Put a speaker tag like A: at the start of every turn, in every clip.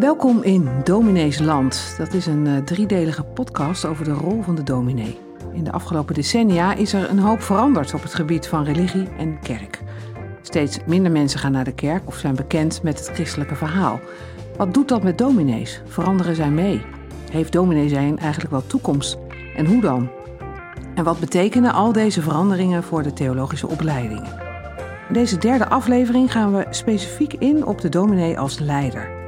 A: Welkom in Dominees Land. Dat is een uh, driedelige podcast over de rol van de dominee. In de afgelopen decennia is er een hoop veranderd op het gebied van religie en kerk. Steeds minder mensen gaan naar de kerk of zijn bekend met het christelijke verhaal. Wat doet dat met dominees? Veranderen zij mee? Heeft dominee zijn eigenlijk wel toekomst? En hoe dan? En wat betekenen al deze veranderingen voor de theologische opleidingen? In deze derde aflevering gaan we specifiek in op de dominee als leider.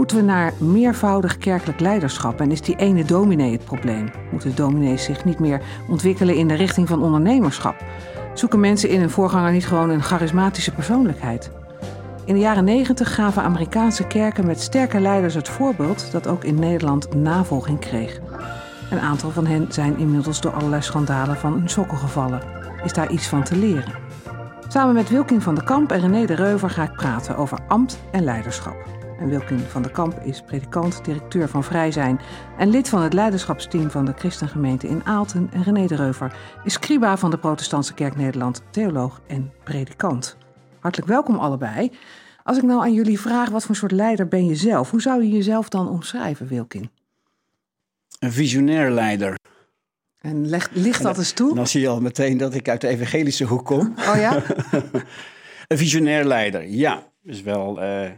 A: Moeten we naar meervoudig kerkelijk leiderschap en is die ene dominee het probleem? Moeten dominees zich niet meer ontwikkelen in de richting van ondernemerschap? Zoeken mensen in hun voorganger niet gewoon een charismatische persoonlijkheid? In de jaren 90 gaven Amerikaanse kerken met sterke leiders het voorbeeld dat ook in Nederland navolging kreeg. Een aantal van hen zijn inmiddels door allerlei schandalen van hun sokken gevallen. Is daar iets van te leren? Samen met Wilkin van der Kamp en René de Reuver ga ik praten over ambt en leiderschap. En Wilkin van der Kamp is predikant, directeur van Vrij Zijn en lid van het leiderschapsteam van de Christengemeente in Aalten. En René de Reuver is scriba van de Protestantse Kerk Nederland, theoloog en predikant. Hartelijk welkom allebei. Als ik nou aan jullie vraag, wat voor soort leider ben je zelf? Hoe zou je jezelf dan omschrijven, Wilkin?
B: Een visionair leider.
A: En leg, ligt dat eens toe?
B: Dan zie je al meteen dat ik uit de evangelische hoek kom.
A: Oh ja?
B: een visionair leider, ja. Dus wel uh,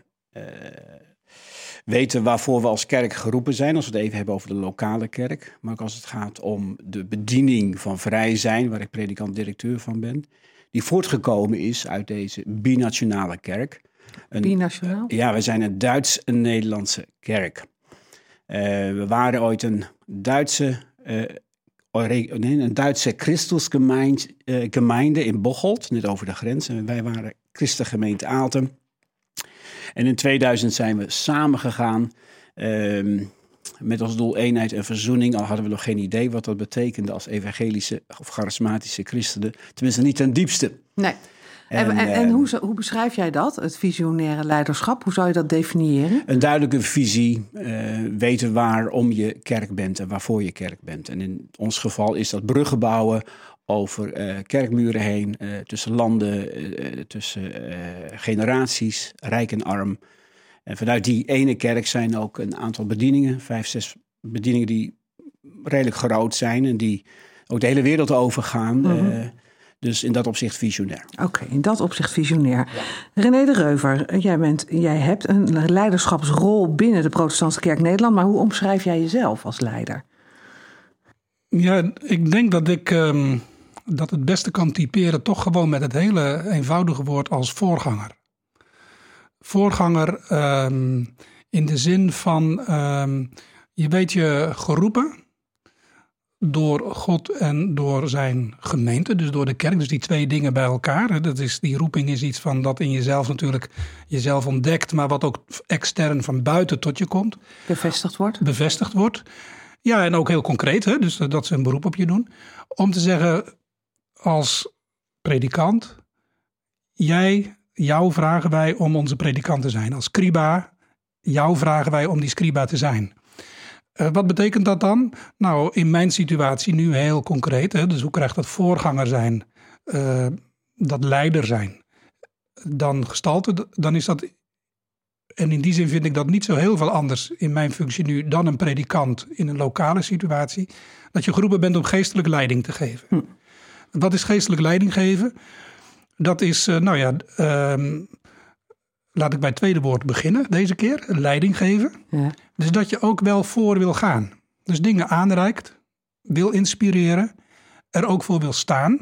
B: weten waarvoor we als kerk geroepen zijn. Als we het even hebben over de lokale kerk. Maar ook als het gaat om de bediening van vrij zijn, waar ik predikant-directeur van ben. Die voortgekomen is uit deze binationale kerk.
A: Een, Binationaal?
B: Ja, we zijn een Duits-Nederlandse kerk. Uh, we waren ooit een Duitse, uh, nee, een Duitse Christusgemeinde in Bocholt, net over de grens. En wij waren Christengemeente Aalten. En in 2000 zijn we samengegaan um, met als doel eenheid en verzoening. Al hadden we nog geen idee wat dat betekende als evangelische of charismatische christenen. Tenminste, niet ten diepste.
A: Nee. En, en, en, en hoe, hoe, beschrijf jij dat, het visionaire leiderschap? Hoe zou je dat definiëren?
B: Een duidelijke visie, uh, weten waarom je kerk bent en waarvoor je kerk bent. En in ons geval is dat bruggen bouwen over uh, kerkmuren heen, uh, tussen landen, tussen generaties, rijk en arm. En vanuit die ene kerk zijn ook een aantal bedieningen, vijf, zes bedieningen die redelijk groot zijn en die ook de hele wereld overgaan. Mm -hmm. Dus in dat opzicht visionair.
A: Oké, in dat opzicht visionair. Ja. René de Reuver, jij, bent, jij hebt een leiderschapsrol binnen de Protestantse Kerk Nederland, maar hoe omschrijf jij jezelf als leider?
C: Ja, ik denk dat ik um, dat het beste kan typeren toch gewoon met het hele eenvoudige woord als voorganger. Voorganger um, in de zin van um, je weet je geroepen door God en door zijn gemeente, dus door de kerk. Dus die twee dingen bij elkaar. Dat is, die roeping is iets van dat in jezelf natuurlijk jezelf ontdekt, maar wat ook extern van buiten tot je komt.
A: Bevestigd wordt.
C: Bevestigd wordt. Ja, en ook heel concreet, hè? dus dat ze een beroep op je doen. Om te zeggen, als predikant, jij, jou vragen wij om onze predikant te zijn. Als scriba, jou vragen wij om die scriba te zijn. Uh, wat betekent dat dan? Nou, in mijn situatie nu heel concreet. Hè, dus hoe krijgt dat voorganger zijn, uh, dat leider zijn, dan gestalte, dan is dat. En in die zin vind ik dat niet zo heel veel anders in mijn functie nu dan een predikant in een lokale situatie. Dat je geroepen bent om geestelijke leiding te geven. Hm. Wat is geestelijk leiding geven? Dat is, uh, nou ja, um, laat ik bij het tweede woord beginnen deze keer. Leiding geven. Ja. Dus dat je ook wel voor wil gaan. Dus dingen aanreikt, wil inspireren, er ook voor wil staan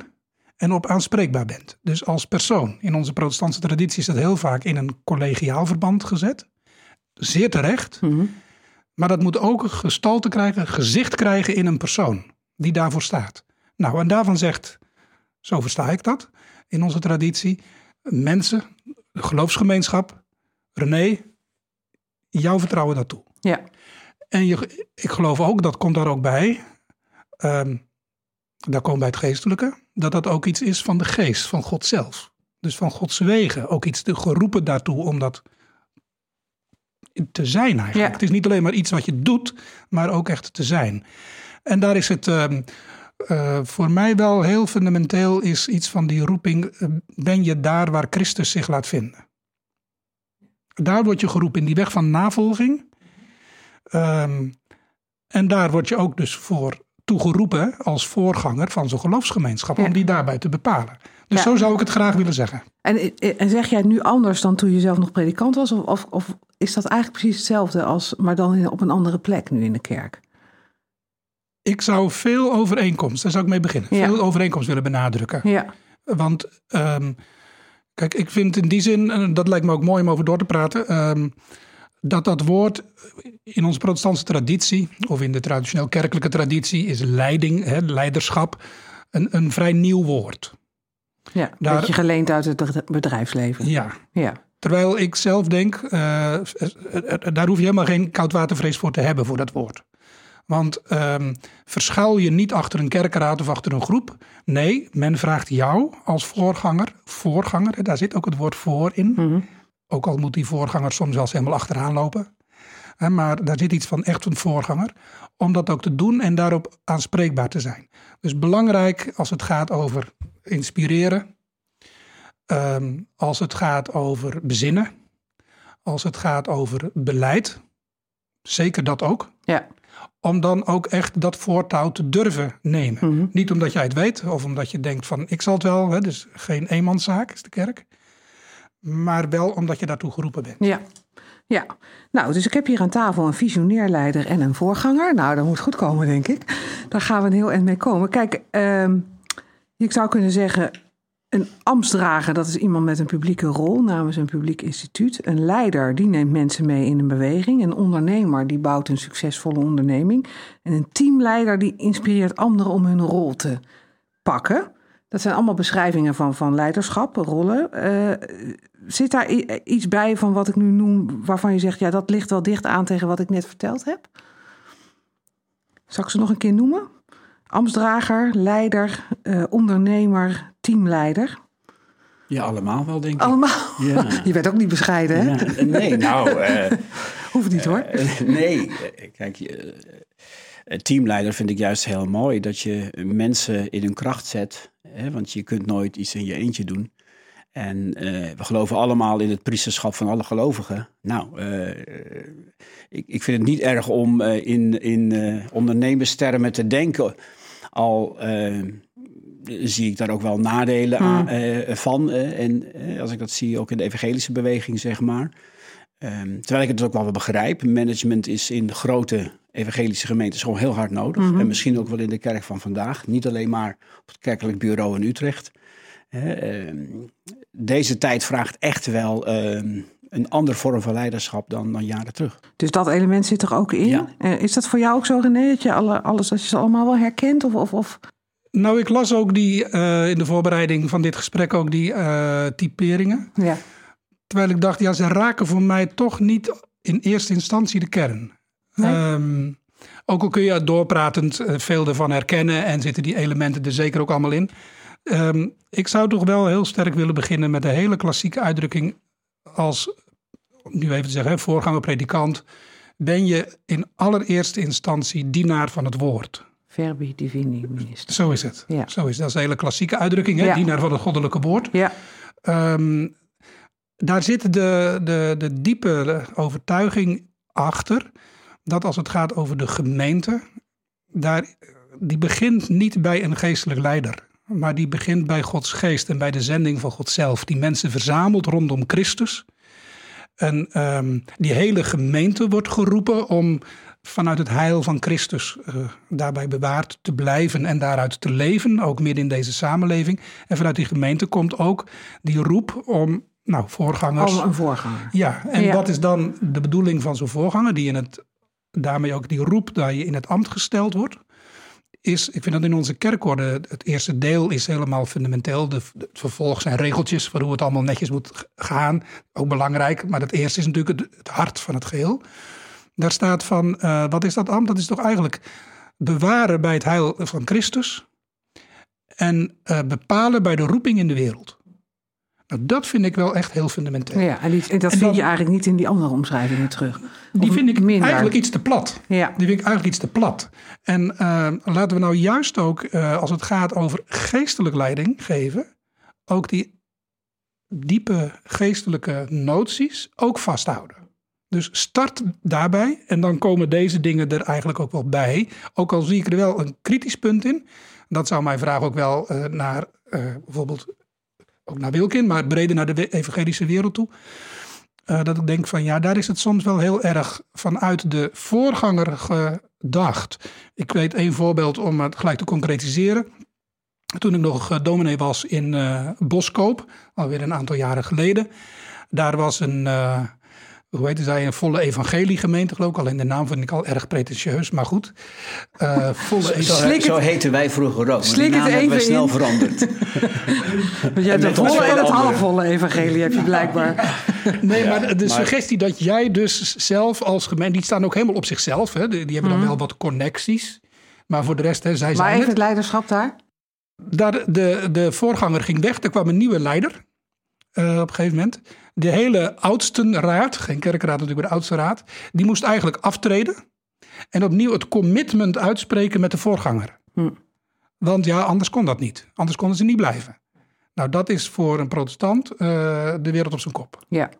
C: en op aanspreekbaar bent. Dus als persoon. In onze protestantse traditie is dat heel vaak in een collegiaal verband gezet. Zeer terecht. Mm -hmm. Maar dat moet ook gestalte krijgen, gezicht krijgen in een persoon die daarvoor staat. Nou, en daarvan zegt, zo versta ik dat in onze traditie, mensen, de geloofsgemeenschap, René, jouw vertrouwen daartoe.
A: Ja.
C: En je, ik geloof ook, dat komt daar ook bij, um, daar komt bij het geestelijke, dat dat ook iets is van de geest, van God zelf. Dus van Gods wegen. Ook iets te geroepen daartoe om dat te zijn eigenlijk. Ja. Het is niet alleen maar iets wat je doet, maar ook echt te zijn. En daar is het um, uh, voor mij wel heel fundamenteel is iets van die roeping, uh, ben je daar waar Christus zich laat vinden. Daar word je geroepen in die weg van navolging Ehm, en daar word je ook dus voor toegeroepen als voorganger van zo'n geloofsgemeenschap,
A: Ja.
C: om die daarbij te bepalen. Dus
A: Ja.
C: zo zou ik het graag willen zeggen.
A: En, en zeg jij het nu anders dan toen je zelf nog predikant was? Of, of, of is dat eigenlijk precies hetzelfde, als, maar dan in, op een andere plek nu in de kerk?
C: Ik zou veel overeenkomst, daar zou ik mee beginnen.
A: Ja.
C: Veel overeenkomst willen benadrukken.
A: Ja,
C: Want ehm, kijk, ik vind in die zin, en dat lijkt me ook mooi om over door te praten, ehm, dat dat woord in onze protestantse traditie, of in de traditioneel kerkelijke traditie, is leiding, hè, leiderschap, een, een vrij nieuw woord.
A: ja. een
C: Daar-
A: beetje geleend uit het bedrijfsleven.
C: Ja.
A: Ja,
C: Terwijl ik zelf denk, eh, daar hoef je helemaal geen koudwatervrees voor te hebben voor dat woord. Want ehm, verschuil je niet achter een kerkenraad of achter een groep. Nee, men vraagt jou als voorganger, voorganger, daar zit ook het woord voor in.
A: Mhm.
C: Ook al moet die voorganger soms zelfs helemaal achteraan lopen. Hè, maar daar zit iets van echt een voorganger. Om dat ook te doen en daarop aanspreekbaar te zijn. Dus belangrijk als het gaat over inspireren. ehm, als het gaat over bezinnen. Als het gaat over beleid. Zeker dat ook.
A: ja.
C: Om dan ook echt dat voortouw te durven nemen.
A: Mhm.
C: Niet omdat jij het weet of omdat je denkt van ik zal het wel. Hè, dus geen eenmanszaak is de kerk. Maar wel omdat je daartoe geroepen bent.
A: Ja. Ja, nou, dus ik heb hier aan tafel een visionair leider en een voorganger. Nou, dat moet goed komen, denk ik. Daar gaan we een heel eind mee komen. Kijk, ehm, ik zou kunnen zeggen, een ambtsdrager, dat is iemand met een publieke rol namens een publiek instituut. Een leider, die neemt mensen mee in een beweging. Een ondernemer, die bouwt een succesvolle onderneming. En een teamleider, die inspireert anderen om hun rol te pakken. Dat zijn allemaal beschrijvingen van, van leiderschap, rollen. Eh, zit daar i- iets bij van wat ik nu noem, waarvan je zegt, ja, dat ligt wel dicht aan tegen wat ik net verteld heb? Zal ik ze nog een keer noemen? Ambtsdrager, leider, eh, ondernemer, teamleider.
B: Ja, allemaal wel, denk ik.
A: Allemaal.
B: Ja.
A: Je bent ook niet bescheiden, hè?
B: Ja, nee, nou, eh,
A: Hoeft niet hoor.
B: eh, nee. Eh, Kijk, je, eh, teamleider vind ik juist heel mooi. Dat je mensen in hun kracht zet. Hè, want je kunt nooit iets in je eentje doen. En we geloven allemaal in het priesterschap van alle gelovigen. Nou, ik, ik vind het niet erg om eh, in, in ondernemerstermen te denken. Al eh, zie ik daar ook wel nadelen aan, eh, van. en eh, als ik dat zie, ook in de evangelische beweging, zeg maar. Ehm, terwijl ik het ook wel weer begrijp. Management is in grote evangelische gemeentes gewoon heel hard nodig. En misschien ook wel in de kerk van vandaag. Niet alleen maar op het kerkelijk bureau in Utrecht. Ehm, deze tijd vraagt echt wel ehm, een andere vorm van leiderschap dan, dan jaren terug.
A: Dus dat element zit er ook in.
B: Ja.
A: Eh, is dat voor jou ook zo, René, dat je alle, alles, dat je ze allemaal wel herkent? Of, of, of...
C: Nou, ik las ook die eh, in de voorbereiding van dit gesprek ook die eh, typeringen.
A: Ja.
C: Terwijl ik dacht, ja, ze raken voor mij toch niet in eerste instantie de kern.
A: Nee?
C: Ehm, ook al kun je doorpratend veel ervan herkennen en zitten die elementen er zeker ook allemaal in. Ehm, ik zou toch wel heel sterk willen beginnen met de hele klassieke uitdrukking als, nu even te zeggen, voorganger predikant. Ben je in allereerste instantie dienaar van het woord.
A: Verbi divini minister.
C: Zo is het.
A: Ja.
C: Zo is het. Dat is een hele klassieke uitdrukking, hè?
A: Ja.
C: dienaar van het goddelijke woord.
A: Ja,
C: Ehm, daar zit de, de, de diepe overtuiging achter dat als het gaat over de gemeente, daar, die begint niet bij een geestelijk leider, maar die begint bij Gods geest en bij de zending van God zelf, die mensen verzamelt rondom Christus. En ehm, die hele gemeente wordt geroepen om vanuit het heil van Christus eh, daarbij bewaard te blijven en daaruit te leven, ook midden in deze samenleving. En vanuit die gemeente komt ook die roep om, nou, voorgangers.
A: al een voorganger.
C: Ja, en
A: Ja.
C: wat is dan de bedoeling van zo'n voorganger, die in het, daarmee ook die roep dat je in het ambt gesteld wordt? Is, ik vind dat in onze kerkorde, het eerste deel is helemaal fundamenteel. De, het vervolg zijn regeltjes voor hoe het allemaal netjes moet gaan. Ook belangrijk, maar het eerste is natuurlijk het, het hart van het geheel. Daar staat van, eh, wat is dat ambt? Dat is toch eigenlijk bewaren bij het heil van Christus. En eh, bepalen bij de roeping in de wereld. Nou, dat vind ik wel echt heel fundamenteel.
A: Ja, en, die, en dat
C: En
A: vind je eigenlijk niet in die andere omschrijvingen terug.
C: Die vind ik
A: minder.
C: eigenlijk iets te plat.
A: Ja,
C: Die vind ik eigenlijk iets te plat. En eh, laten we nou juist ook, eh, als het gaat over geestelijk leiding geven, ook die diepe geestelijke noties ook vasthouden. Dus start daarbij en dan komen deze dingen er eigenlijk ook wel bij. Ook al zie ik er wel een kritisch punt in. Dat zou mijn vraag ook wel uh, naar uh, bijvoorbeeld ook naar Wilkin, maar breder naar de evangelische wereld toe. Uh, dat ik denk van ja, daar is het soms wel heel erg vanuit de voorganger gedacht. Ik weet één voorbeeld om het gelijk te concretiseren. Toen ik nog dominee was in Boskoop, alweer een aantal jaren geleden. Daar was een, hoe heette zij, een volle evangeliegemeente geloof ik. Alleen de naam vind ik al erg pretentieus, maar goed.
B: Uh, volle zo, zo, zo heten wij vroeger ook.
A: Slik het even
B: we snel veranderd.
A: Want jij hebt het volle en het halfvolle evangelie heb je blijkbaar.
C: nee, maar de suggestie dat jij dus zelf als gemeente, die staan ook helemaal op zichzelf. Hè, die, hebben dan mhm. wel wat connecties. Maar voor de rest, hè, zij maar
A: zijn
C: Maar even
A: het leiderschap daar?
C: daar de, de voorganger ging weg, er kwam een nieuwe leider. Uh, op een gegeven moment de hele oudstenraad, geen kerkraad natuurlijk, maar de oudste raad, die moest eigenlijk aftreden en opnieuw het commitment uitspreken met de voorganger. Hm. Want ja, anders kon dat niet. Anders konden ze niet blijven. Nou, dat is voor een protestant uh, de wereld op zijn kop.
A: Ja.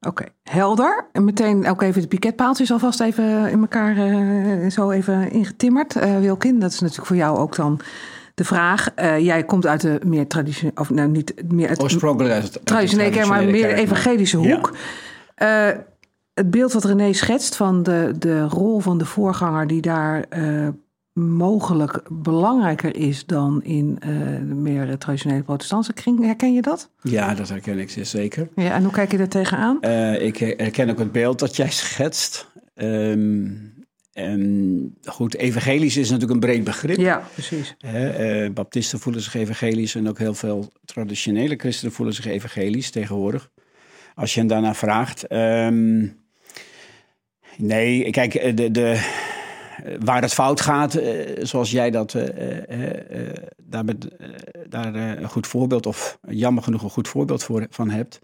A: Oké, helder. En meteen ook even de piketpaaltjes alvast even in elkaar uh, zo even ingetimmerd. Uh, Wilkin, dat is natuurlijk voor jou ook dan de vraag. Uh, jij komt uit de meer traditionele, of nou niet meer uit
B: Oorspronkelijk uit het
A: traditionele kerk, maar meer de evangelische hoek. Ja. Uh, het beeld wat René schetst van de, de rol van de voorganger, die daar uh, mogelijk belangrijker is dan in de meer traditionele protestantse kring. Herken je dat?
B: Ja, dat herken ik zeker.
A: Ja, en hoe kijk je er tegenaan?
B: ik herken ook het beeld dat jij schetst. Um, en goed, evangelisch is natuurlijk een breed begrip.
A: Ja, precies.
B: uh, Baptisten voelen zich evangelisch en ook heel veel traditionele christenen voelen zich evangelisch tegenwoordig. Als je hen daarna vraagt. Um, nee, kijk, eh, de, de, waar het fout gaat, uh, zoals jij dat uh, daar, met, daar een goed voorbeeld, of jammer genoeg een goed voorbeeld voor, van hebt.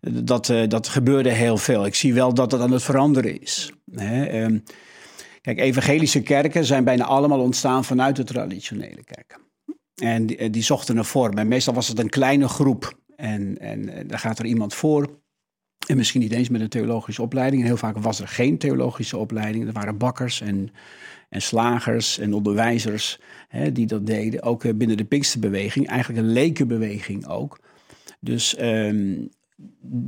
B: Dat, dat gebeurde heel veel. Ik zie wel dat het aan het veranderen is. Kijk, evangelische kerken zijn bijna allemaal ontstaan vanuit de traditionele kerken. En die, die zochten een vorm. En meestal was het een kleine groep. En, en eh, daar gaat er iemand voor. En misschien niet eens met een theologische opleiding. En heel vaak was er geen theologische opleiding. Er waren bakkers en, en slagers en onderwijzers hè, die dat deden. Ook eh, binnen de Pinksterbeweging. Eigenlijk een lekenbeweging ook. Dus um,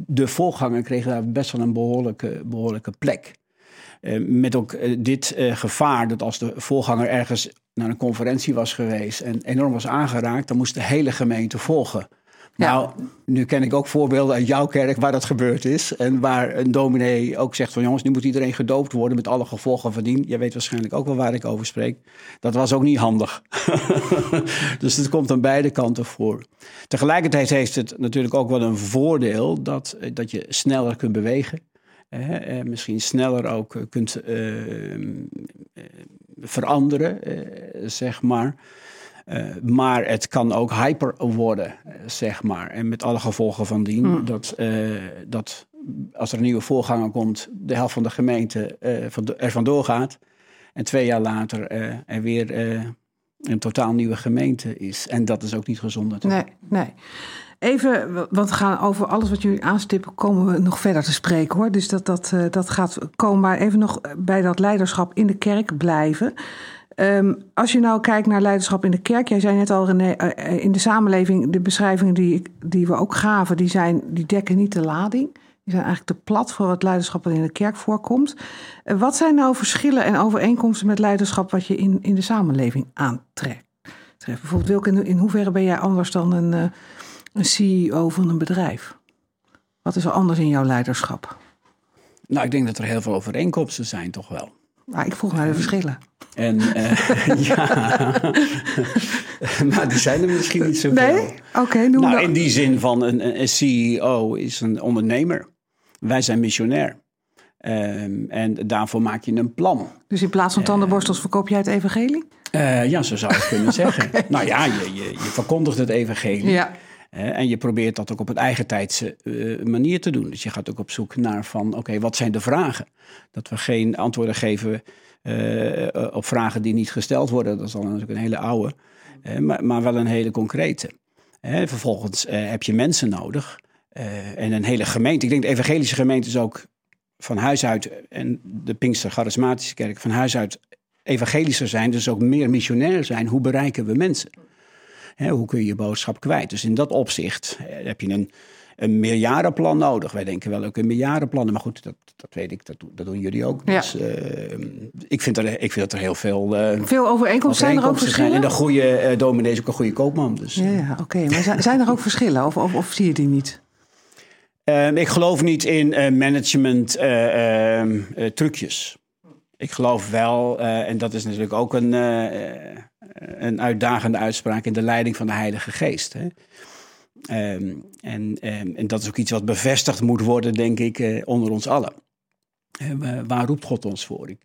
B: de voorganger kreeg daar best wel een behoorlijke, behoorlijke plek. Eh, met ook eh, dit eh, gevaar dat als de voorganger ergens naar een conferentie was geweest en enorm was aangeraakt, dan moest de hele gemeente volgen. Nou, nu ken ik ook voorbeelden uit jouw kerk waar dat gebeurd is. En waar een dominee ook zegt van jongens, nu moet iedereen gedoopt worden met alle gevolgen van dien. Je weet waarschijnlijk ook wel waar ik over spreek. Dat was ook niet handig. dus het komt aan beide kanten voor. Tegelijkertijd heeft het natuurlijk ook wel een voordeel dat, dat je sneller kunt bewegen. Eh, misschien sneller ook eh, kunt eh, veranderen, zeg maar. maar het kan ook hyper worden, zeg maar. En met alle gevolgen van dien. Hmm. Dat, dat als er een nieuwe voorganger komt, de helft van de gemeente van er vandoor gaat. En twee jaar later er weer een totaal nieuwe gemeente is. En dat is ook niet gezond natuurlijk.
A: Nee, nee. Even, want we gaan over alles wat jullie aanstippen, komen we nog verder te spreken hoor. Dus dat, dat, eh, dat gaat komen. Maar even nog bij dat leiderschap in de kerk blijven. Ehm, als je nou kijkt naar leiderschap in de kerk, jij zei net al, René, eh, eh, in de samenleving, de beschrijvingen die, die we ook gaven, die, zijn, die dekken niet de lading. Die zijn eigenlijk te plat voor het leiderschap dat in de kerk voorkomt. wat zijn nou verschillen en overeenkomsten met leiderschap wat je in, in de samenleving aantreft? Bijvoorbeeld, Wilke, in, in hoeverre ben jij anders dan een een CEO van een bedrijf? Wat is er anders in jouw leiderschap?
B: Nou, ik denk dat er heel veel overeenkomsten zijn, toch wel.
A: Maar ik vroeg naar de verschillen.
B: En uh, ja, maar die zijn er misschien niet zo
A: Nee? Oké, okay,
B: Nou, in die zin van een, een, CEO is een ondernemer. Wij zijn missionair. Um, en daarvoor maak je een plan.
A: Dus in plaats van tandenborstels verkoop jij het evangelie?
B: Uh, ja, zo zou je kunnen zeggen. Nou ja, je, je, je verkondigt het evangelie. Ja en je probeert dat ook op een eigen tijdse uh, manier te doen. Dus je gaat ook op zoek naar van, oké, wat zijn de vragen? Dat we geen antwoorden geven uh, op vragen die niet gesteld worden. Dat is dan natuurlijk een hele oude, maar, maar, wel een hele concrete. vervolgens heb je mensen nodig en een hele gemeente. Ik denk de evangelische gemeente is ook van huis uit, en de Pinkster Charismatische Kerk van huis uit evangelischer zijn, dus ook meer missionair zijn, hoe bereiken we mensen? Hè, hoe kun je je boodschap kwijt? Dus in dat opzicht eh, heb je een, een meerjarenplan nodig. Wij denken wel ook in meerjarenplannen, maar goed, dat, dat weet ik, dat, dat doen jullie ook.
A: Ja.
B: Dus eh, ik, vind er, ik vind dat er heel veel uh,
A: Veel overeenkomsten. Zijn er ook verschillen?
B: En de goede uh, dominee is ook een goede koopman. Dus,
A: Ja, ja oké. Maar zijn, zijn er ook verschillen of, of, of zie je die niet?
B: Ehm, ik geloof niet in eh, management eh, ehm, eh, trucjes. Ik geloof wel, eh, en dat is natuurlijk ook een, eh, eh, een uitdagende uitspraak in de leiding van de Heilige Geest. Hè? Ehm, en, ehm, en dat is ook iets wat bevestigd moet worden, denk ik, eh, onder ons allen. Eh, wa- waar roept God ons voor? Ik,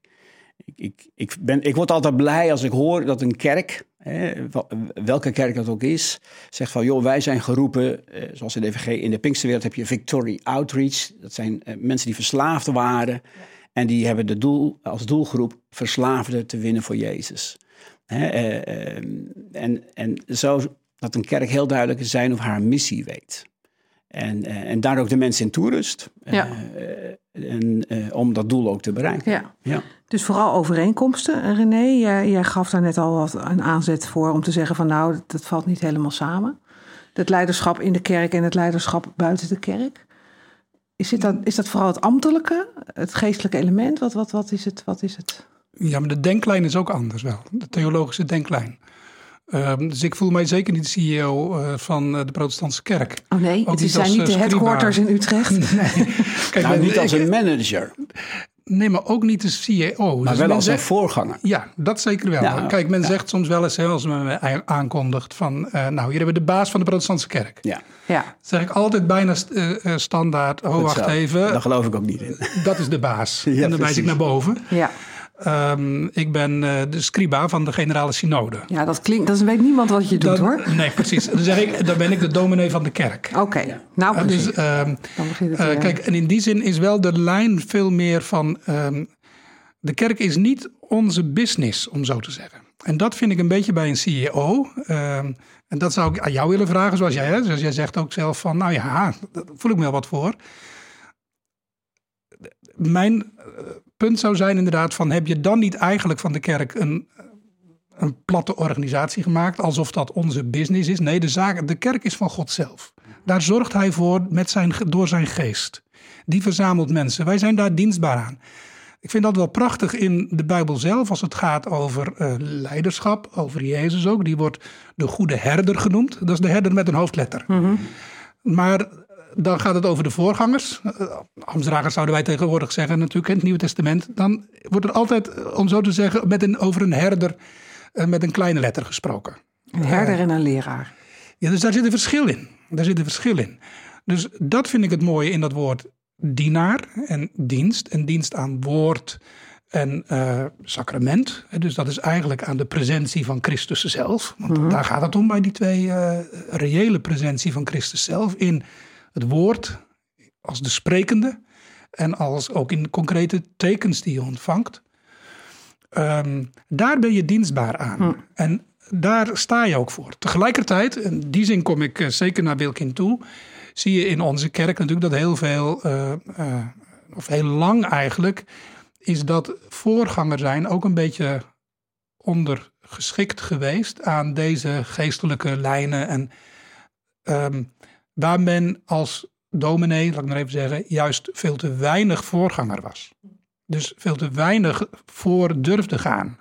B: ik, ik, ben, ik word altijd blij als ik hoor dat een kerk, hè, wel- welke kerk dat ook is, zegt van joh, wij zijn geroepen, eh, zoals in de EVG, in de Pinksterwereld heb je Victory Outreach. Dat zijn mensen die verslaafd waren en die hebben de doel, als doelgroep verslaafden te winnen voor Jezus. Hè, eh, ehm, en, en zo dat een kerk heel duidelijk zijn of haar missie weet. En, eh, en daar ook de mensen in toerust.
A: Ja.
B: Eh, en, om dat doel ook te bereiken.
A: Ja.
B: Ja.
A: Dus vooral overeenkomsten. En René, jij, jij gaf daar net al wat een aanzet voor om te zeggen van nou, dat valt niet helemaal samen. Het leiderschap in de kerk en het leiderschap buiten de kerk. Is, dit dan, is dat vooral het ambtelijke, het geestelijke element? Wat, wat, wat, is, het, wat is het?
C: Ja, maar de denklijn is ook anders wel. De theologische denklijn. Ehm, dus ik voel mij zeker niet CEO eh, van eh, de protestantse kerk.
A: Oh nee,
C: Ook
A: het
C: niet
A: zijn
C: als,
A: niet de
C: eh,
A: headquarters in Utrecht.
C: Nee, Kijk,
B: Nou,
C: men-
B: niet als een manager,
C: nee, maar ook niet de CEO.
B: maar
C: Dus
B: wel
C: men
B: als een voorganger.
C: Ja, dat zeker wel.
B: Ja,
C: Kijk, men
B: ja.
C: zegt soms wel eens, hè, als men mij aankondigt van... eh, nou, hier hebben we de baas van de protestantse kerk.
B: Ja,
A: Ja,
C: zeg ik altijd bijna st- eh, eh, standaard, oh wacht
B: Zo.
C: even,
B: Daar geloof ik ook niet in.
C: dat is de baas.
B: Ja,
C: en dan wijs ik naar boven.
A: ja.
C: Ehm, ik ben eh, de scriba van de generale synode.
A: ja dat klinkt, dat weet niemand wat je doet hoor.
C: Nee, precies. Dan, zeg ik, dan ben ik de dominee van de kerk.
A: Oké, nou
C: Eh,
A: precies.
C: dus, ehm,
A: Dan begint het
C: eh, kijk, en in die zin is wel de lijn veel meer van... ehm, de kerk is niet onze business, om zo te zeggen. En dat vind ik een beetje bij een CEO. en dat zou ik aan jou willen vragen, zoals jij, hè, zoals jij zegt ook zelf van... nou ja, daar voel ik me wel wat voor. Mijn eh, punt zou zijn inderdaad van... heb je dan niet eigenlijk van de kerk een, een platte organisatie gemaakt... alsof dat onze business is? Nee, de, zaak, de kerk is van God zelf. Daar zorgt hij voor met zijn, door zijn geest. Die verzamelt mensen. Wij zijn daar dienstbaar aan. Ik vind dat wel prachtig in de Bijbel zelf, als het gaat over eh, leiderschap, over Jezus ook. Die wordt de goede herder genoemd. Dat is de herder met een hoofdletter. Maar eh, dan gaat het over de voorgangers. Uh, Amstdragers zouden wij tegenwoordig zeggen, natuurlijk in het Nieuwe Testament. Dan wordt er altijd, eh, om zo te zeggen, met een, over een herder eh, met een kleine letter gesproken.
A: Een herder en een leraar.
C: Ja, dus daar zit een verschil in. Daar zit een verschil in. Dus dat vind ik het mooie in dat woord dienaar en dienst. En dienst aan woord en eh, sacrament. Dus dat is eigenlijk aan de presentie van Christus zelf. Want daar gaat het om bij die twee eh, reële presentie van Christus zelf. In het woord als de sprekende. En als ook in concrete tekens die je ontvangt. Ehm, daar ben je dienstbaar aan. En daar sta je ook voor. Tegelijkertijd, in die zin kom ik eh, zeker naar Wilkin toe, zie je in onze kerk natuurlijk dat heel veel, eh, eh, of heel lang eigenlijk, is dat voorganger zijn ook een beetje ondergeschikt geweest aan deze geestelijke lijnen. En ehm, waar men als dominee, laat ik maar even zeggen, juist veel te weinig voorganger was. Dus veel te weinig voor durfde gaan.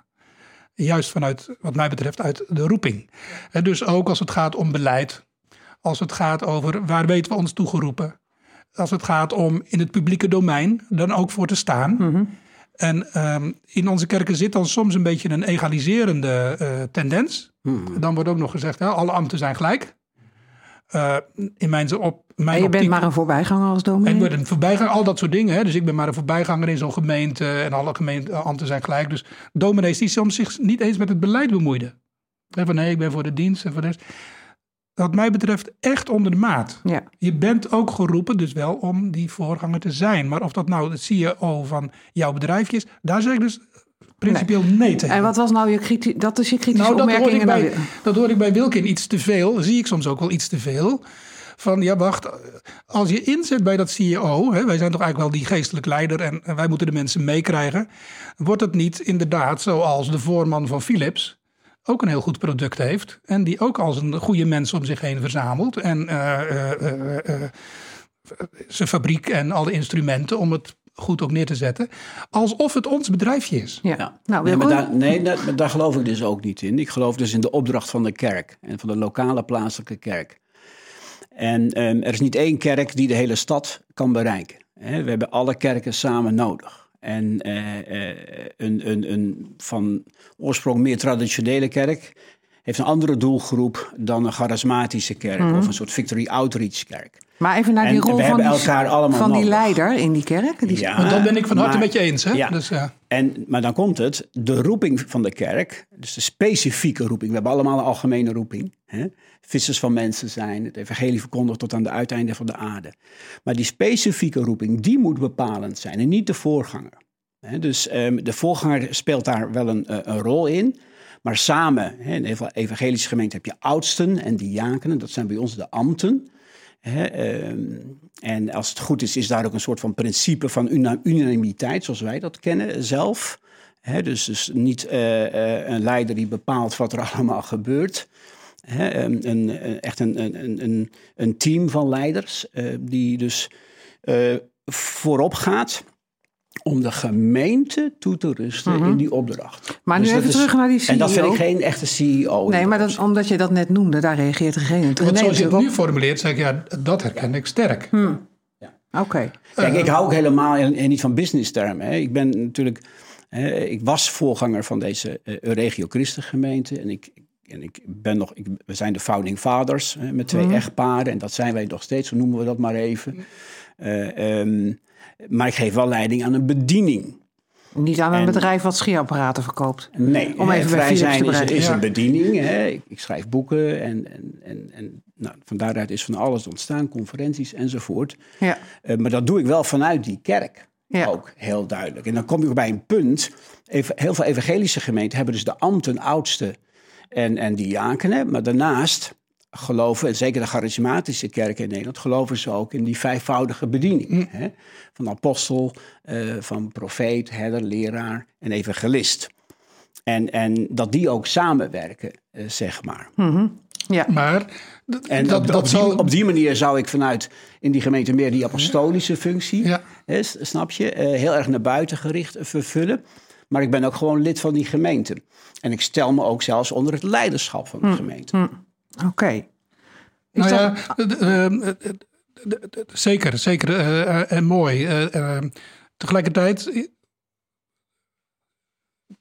C: Juist vanuit, wat mij betreft, uit de roeping. En dus ook als het gaat om beleid, als het gaat over waar weten we ons toegeroepen, als het gaat om in het publieke domein dan ook voor te staan. En um, in onze kerken zit dan soms een beetje een egaliserende uh, tendens. Dan wordt ook nog gezegd, hè, alle ambten zijn gelijk. Uh, in mijn, op, mijn
A: en je bent maar een voorbijganger als dominee?
C: En ik ben een voorbijganger, al dat soort dingen. Hè. Dus ik ben maar een voorbijganger in zo'n gemeente en alle gemeenteambten zijn gelijk. Dus dominees die soms zich niet eens met het beleid bemoeiden. Van nee, ik ben voor de dienst en voor de wat mij betreft echt onder de maat.
A: Ja.
C: Je bent ook geroepen dus wel om die voorganger te zijn. Maar of dat nou de CEO van jouw bedrijfje is, daar zeg ik dus principieel nee, nee tegen.
A: En wat was nou je kritisch, dat is je kritische
C: nou, dat
A: opmerking?
C: hoor, ik bij, dat hoor ik bij Wilkin iets te veel, zie ik soms ook wel iets te veel. van ja, wacht, als je inzet bij dat CEO, hè, wij zijn toch eigenlijk wel die geestelijk leider en, en wij moeten de mensen meekrijgen, wordt het niet inderdaad zoals de voorman van Philips ook een heel goed product heeft en die ook als een goede mens om zich heen verzamelt en eh, eh, eh, zijn fabriek en al de instrumenten om het goed ook neer te zetten, alsof het ons bedrijfje is.
A: Ja.
B: Ja.
A: Nou,
B: nee, maar daar, nee daar, maar daar geloof ik dus ook niet in. Ik geloof dus in de opdracht van de kerk en van de lokale plaatselijke kerk. En ehm, er is niet één kerk die de hele stad kan bereiken. Hè. We hebben alle kerken samen nodig. En eh, eh, een, een, een van oorsprong meer traditionele kerk heeft een andere doelgroep dan een charismatische kerk of een soort Victory Outreach kerk.
A: Maar even naar
B: En
A: die rol
B: we
A: van,
B: hebben
A: die,
B: elkaar allemaal
A: van die leider in die kerk. Die,
B: Ja,
C: Want dat ben ik van harte met je eens. Hè?
B: Ja.
C: Dus, ja.
B: En, maar dan komt het, de roeping van de kerk, dus de specifieke roeping. We hebben allemaal een algemene roeping. Hè? Vissers van mensen zijn, het evangelie verkondigt tot aan de uiteinden van de aarde. Maar die specifieke roeping, die moet bepalend zijn en niet de voorganger. Hè? Dus ehm, de voorganger speelt daar wel een, eh, een rol in. Maar samen, hè, in de evangelische gemeente heb je oudsten en diakenen, dat zijn bij ons de ambten. Ehm, en als het goed is, is daar ook een soort van principe van una- unanimiteit, zoals wij dat kennen zelf. Hè, dus, dus niet eh, eh, een leider die bepaalt wat er allemaal gebeurt. Hè, een, een- echt een, een, team van leiders eh, die dus eh, voorop gaat om de gemeente toe te rusten in die opdracht.
A: Mhm. Maar nu
B: Dus dat
A: even
B: is-
A: terug naar die
B: En dat vind
A: CEO.
B: ik geen echte CEO.
A: nee, maar dat, omdat je dat net noemde, daar reageert degene.
C: Want
A: Nee,
C: zoals je het nu formuleert, zeg ik, ja, dat herken ik sterk.
A: ook. Oké.
B: Kijk, ik hou ook helemaal en- en niet van business termen. Hè. Ik ben natuurlijk, hè, ik was voorganger van deze eh, Regio Christengemeente. En ik, en ik ben nog, ik, we zijn de founding fathers hè, met twee echtparen. En dat zijn wij nog steeds, zo noemen we dat maar even. Eh, ehm, maar ik geef wel leiding aan een bediening.
A: Niet aan een
B: En-
A: bedrijf wat scheerapparaten verkoopt.
B: Nee,
A: Om even bij
B: vrij
A: Philips
B: zijn
A: te
B: is, is
C: Ja.
B: een bediening. Hè. Ik, ik schrijf boeken en, en, en, en nou, van daaruit is van alles ontstaan, conferenties enzovoort.
A: Ja.
B: Eh, maar dat doe ik wel vanuit die kerk.
A: Ja.
B: Ook heel duidelijk. En dan kom je bij een punt. Even, heel veel evangelische gemeenten hebben dus de ambten, oudsten en, en diakenen. Maar daarnaast geloven, en zeker de charismatische kerken in Nederland, geloven ze ook in die vijfvoudige bediening. Hè? Van apostel, eh, van profeet, herder, leraar en evangelist. En, en dat die ook samenwerken, eh, zeg maar.
A: Ja.
C: Maar
B: En
C: dat,
B: op,
C: dat
B: op, die,
C: zal...
B: op die manier zou ik vanuit in die gemeente meer die apostolische functie,
C: Ja.
B: hè, snap je, eh, heel erg naar buiten gericht vervullen. Maar ik ben ook gewoon lid van die gemeente. En ik stel me ook zelfs onder het leiderschap van de gemeente.
A: Oké.
C: Nou ja, zeker, zeker eh, eh, en mooi. Eh, tegelijkertijd,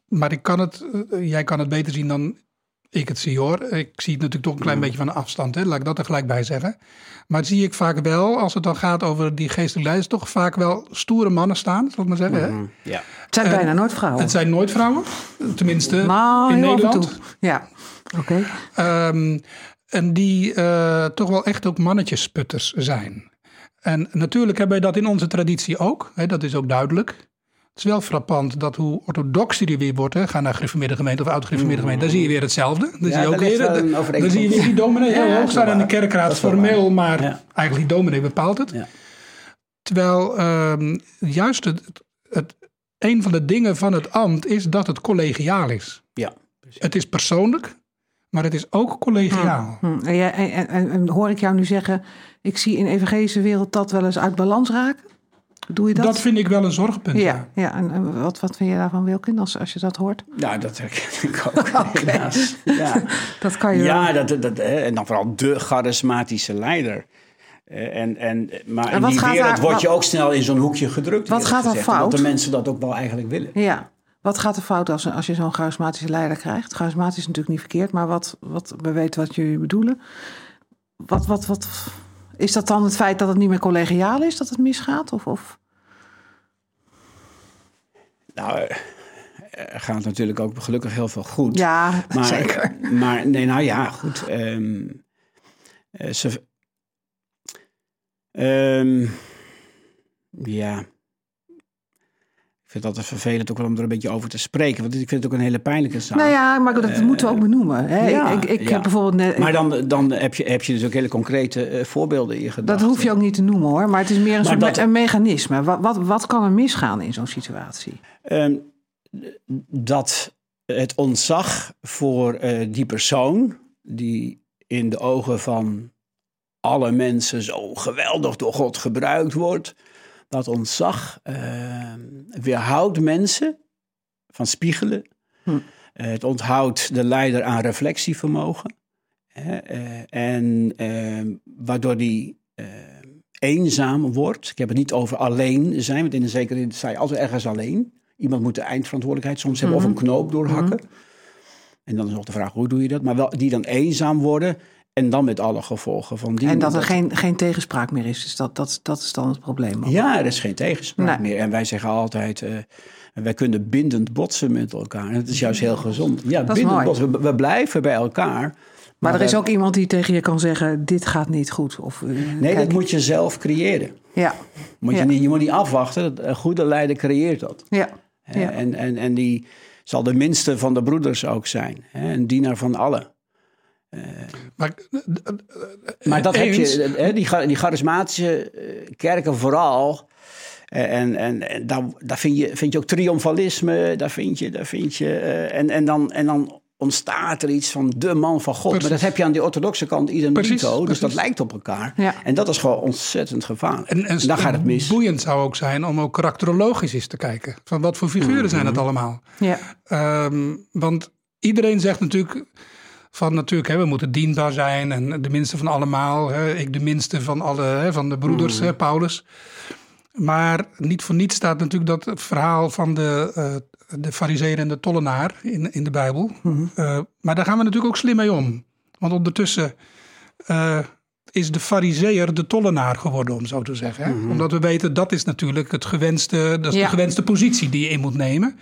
C: maar ik kan het, jij kan het beter zien dan ik het zie hoor. Ik zie het natuurlijk toch een klein beetje van een afstand, hè? laat ik dat er gelijk bij zeggen. Maar zie ik vaak wel, als het dan gaat over die geestelijke leiders, toch vaak wel stoere mannen staan, zal ik maar zeggen. Hè?
B: Ja.
A: Het zijn bijna nooit vrouwen.
C: Het zijn nooit vrouwen, tenminste
A: nou,
C: in Nederland.
A: toe. Ja. Oké.
C: Ehm, en die eh, toch wel echt ook mannetjesputters zijn. En natuurlijk hebben wij dat in onze traditie ook. Hè, dat is ook duidelijk. Het is wel frappant dat hoe orthodoxer je weer wordt. Hè, ga naar gereformeerde gemeente of oud-gereformeerde gemeente. Dan zie je weer hetzelfde. Dan zie je
B: daar
C: ook weer,
B: wel een
C: dan
B: overeenkomst.
C: zie je weer die dominee heel
B: Ja,
C: hoog staan in de kerkraad. Formeel,
B: waar.
C: maar
B: Ja.
C: eigenlijk die dominee bepaalt het.
B: Ja.
C: Terwijl ehm, juist het, het, een van de dingen van het ambt is dat het collegiaal is.
B: Ja.
C: Het is persoonlijk, maar het is ook collegiaal.
A: Hm. En, jij- en, en, en- en hoor ik jou nu zeggen, ik zie in de evangelische wereld dat wel eens uit balans raken? Doe je dat?
C: Dat, vind ik wel een zorgpunt.
A: ja, ja. En, en wat, wat vind je daarvan, Wilkin, als, als je dat hoort?
B: Nou, dat herken ik ook. helaas. Ja.
A: Dat kan je wel.
B: Ja, dat, dat, hè, en dan vooral de charismatische leider. Eh, en, en, maar
A: En
B: in die wereld
A: daar-
B: word je
A: wat-
B: ook snel in zo'n hoekje gedrukt.
A: Wat gaat er fout?
B: Omdat de mensen dat ook wel eigenlijk willen.
A: Ja. Wat gaat er fout als, als je zo'n charismatische leider krijgt? Charismatisch is natuurlijk niet verkeerd, maar wat, wat, we weten wat jullie bedoelen. Wat, wat, wat, is dat dan het feit dat het niet meer collegiaal is, dat het misgaat? Of, of?
B: Nou, eh, er gaat natuurlijk ook gelukkig heel veel goed.
A: Ja,
B: maar,
A: zeker.
B: Maar nee, nou ja, goed. eh, ze, ehm, ja. Ik vind het altijd vervelend ook wel om er een beetje over te spreken. Want ik vind het ook een hele pijnlijke zaak.
A: Nou ja, maar dat moeten we ook benoemen. Hè?
B: ja,
A: ik ik
B: ja.
A: bijvoorbeeld net,
B: Maar dan, dan heb, je, heb je dus ook hele concrete eh, voorbeelden in je
A: dat
B: gedachten.
A: hoef je ook niet te noemen hoor. Maar het is meer een soort
B: dat-
A: een mechanisme. Wat, wat, wat kan er misgaan in zo'n situatie?
B: Ehm, dat het ontzag voor eh, die persoon, die in de ogen van alle mensen zo geweldig door God gebruikt wordt, dat ontzag ehm, weerhoudt mensen van spiegelen.
A: Hm.
B: Eh, het onthoudt de leider aan reflectievermogen. Hè, eh, en ehm, waardoor die ehm, eenzaam wordt. Ik heb het niet over alleen zijn, want in een zekere zin sta je altijd ergens alleen. Iemand moet de eindverantwoordelijkheid soms hebben of een knoop doorhakken. En dan is nog de vraag, hoe doe je dat? Maar wel, die dan eenzaam worden en dan met alle gevolgen van die.
A: En dat er geen, geen tegenspraak meer is. Dus dat, dat, dat is dan het probleem. ook.
B: Ja, er is geen tegenspraak
A: Nee.
B: meer. En wij zeggen altijd, eh, wij kunnen bindend botsen met elkaar. En dat is juist heel gezond. Ja,
A: Dat
B: bindend botsen. We, we blijven bij elkaar.
A: Maar er is ook iemand die tegen je kan zeggen: dit gaat niet goed. Of, eh,
B: Nee,
A: kijk,
B: dat moet je zelf creëren.
A: Ja,
B: Moet
A: Ja.
B: je, niet, je moet niet afwachten. Een goede leider creëert dat.
A: ja,
B: Hè,
A: ja.
B: En, en, en die zal de minste van de broeders ook zijn. Hè? Een dienaar van allen.
C: Maar,
B: Maar dat heb je, hè, die, die charismatische eh, kerken vooral. Eh, En, en, en daar, daar vind, je, vind je ook triomfalisme. Daar vind je, daar vind je eh, en, en, dan, en dan ontstaat er iets van de man van God.
C: Precies.
B: Maar dat heb je aan die orthodoxe kant idem
C: Precies,
B: dito. Dus
C: precies.
B: dat lijkt op elkaar.
A: Ja.
B: En dat is gewoon ontzettend gevaarlijk.
C: En,
B: En, dan gaat het mis.
C: Boeiend zou ook zijn om ook karakterologisch eens te kijken. Van wat voor figuren zijn
B: Mhm.
C: het allemaal?
A: ja.
C: Ehm, want iedereen zegt natuurlijk van natuurlijk, hè, we moeten dienbaar zijn en de minste van allemaal. Hè, ik de minste van alle, hè, van de broeders, hè, Paulus. Maar niet voor niets staat natuurlijk dat verhaal van de, eh de fariseer en de tollenaar in, in de Bijbel.
B: Mhm.
C: Eh, maar daar gaan we natuurlijk ook slim mee om. Want ondertussen eh, is de fariseer de tollenaar geworden, om zo te zeggen. Hè?
B: Mhm.
C: Omdat we weten, dat is natuurlijk het gewenste, dat is
A: Ja.
C: de gewenste positie die je in moet nemen.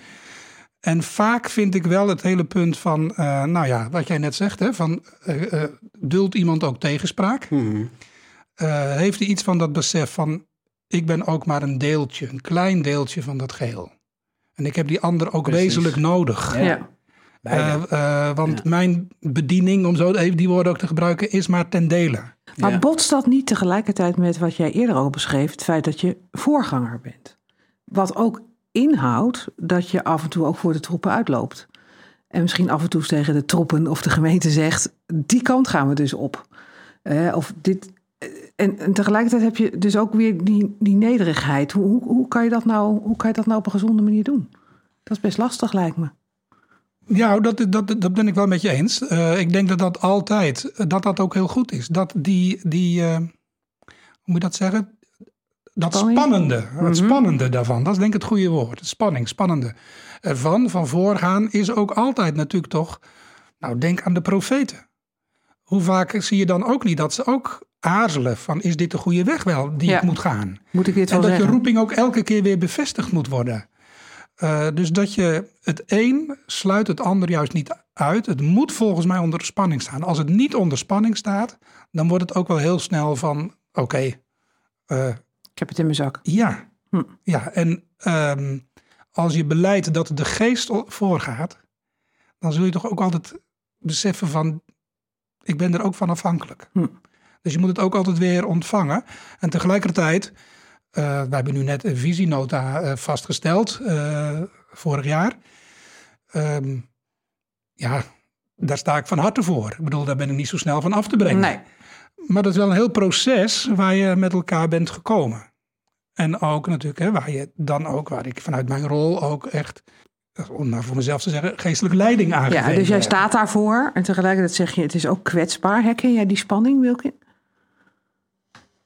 C: En vaak vind ik wel het hele punt van, eh, nou ja, wat jij net zegt, hè, van eh, eh, duldt iemand ook tegenspraak?
B: Mhm.
C: Eh, heeft hij iets van dat besef van, ik ben ook maar een deeltje, een klein deeltje van dat geheel. En ik heb die ander ook
B: Precies.
C: wezenlijk nodig.
B: Ja.
A: ja.
C: Eh, eh, want mijn bediening, om zo even die woorden ook te gebruiken, is maar ten dele.
A: Maar
B: Ja.
A: botst dat niet tegelijkertijd met wat jij eerder al beschreef, het feit dat je voorganger bent? Wat ook inhoudt dat je af en toe ook voor de troepen uitloopt. En misschien af en toe tegen de troepen of de gemeente zegt, die kant gaan we dus op. Eh, of dit, eh, en, en tegelijkertijd heb je dus ook weer die, die nederigheid. Hoe, hoe, hoe, kan je dat nou, hoe kan je dat nou op een gezonde manier doen? Dat is best lastig, lijkt me.
C: Ja, dat, dat, dat ben ik wel met je eens. Eh, ik denk dat dat altijd, dat dat ook heel goed is. Dat die, die hoe moet je dat zeggen? Dat
A: Spanning?
C: spannende, het spannende daarvan, dat is denk ik het goede woord. Spanning, spannende ervan, van voorgaan, is ook altijd natuurlijk toch, nou denk aan de profeten. Hoe vaak zie je dan ook niet dat ze ook aarzelen van, is dit de goede weg wel die
A: Ja.
C: ik moet gaan?
A: Moet ik dit
C: En
A: wel
C: dat je roeping ook elke keer weer bevestigd moet worden. Eh, dus dat je het een sluit het ander juist niet uit. Het moet volgens mij onder spanning staan. Als het niet onder spanning staat, dan wordt het ook wel heel snel van: oké, eh,
A: Ik heb het in mijn zak.
C: ja.
A: Hm.
C: Ja, en ehm, als je beleidt dat de geest voorgaat, dan zul je toch ook altijd beseffen van: ik ben er ook van afhankelijk.
A: Hm.
C: Dus je moet het ook altijd weer ontvangen. En tegelijkertijd, eh wij hebben nu net een visienota eh, vastgesteld, eh, vorig jaar. Ehm, ja, daar sta ik van harte voor. Ik bedoel, daar ben ik niet zo snel van af te brengen.
A: Nee.
C: Maar dat is wel een heel proces waar je met elkaar bent gekomen. En ook natuurlijk, hè, waar je dan ook, waar ik vanuit mijn rol ook echt, om maar voor mezelf te zeggen, geestelijke leiding aangegeven
A: Ja, dus jij
C: heb.
A: staat daarvoor en tegelijkertijd zeg je het is ook kwetsbaar. Herken jij die spanning, Wilkin?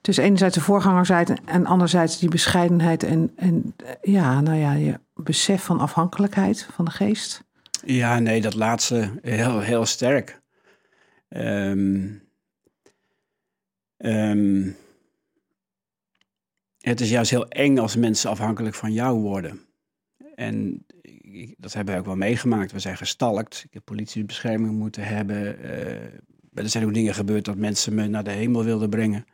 A: Dus enerzijds de voorgangersheid en anderzijds die bescheidenheid en, en ja, nou ja, je besef van afhankelijkheid van de geest.
B: Ja, nee, dat laatste heel, heel sterk. Ehm, ehm, het is juist heel eng als mensen afhankelijk van jou worden. En ik- dat hebben we ook wel meegemaakt. We zijn gestalkt. Ik heb politiebescherming moeten hebben. Eh, er zijn ook dingen gebeurd dat mensen me naar de hemel wilden brengen.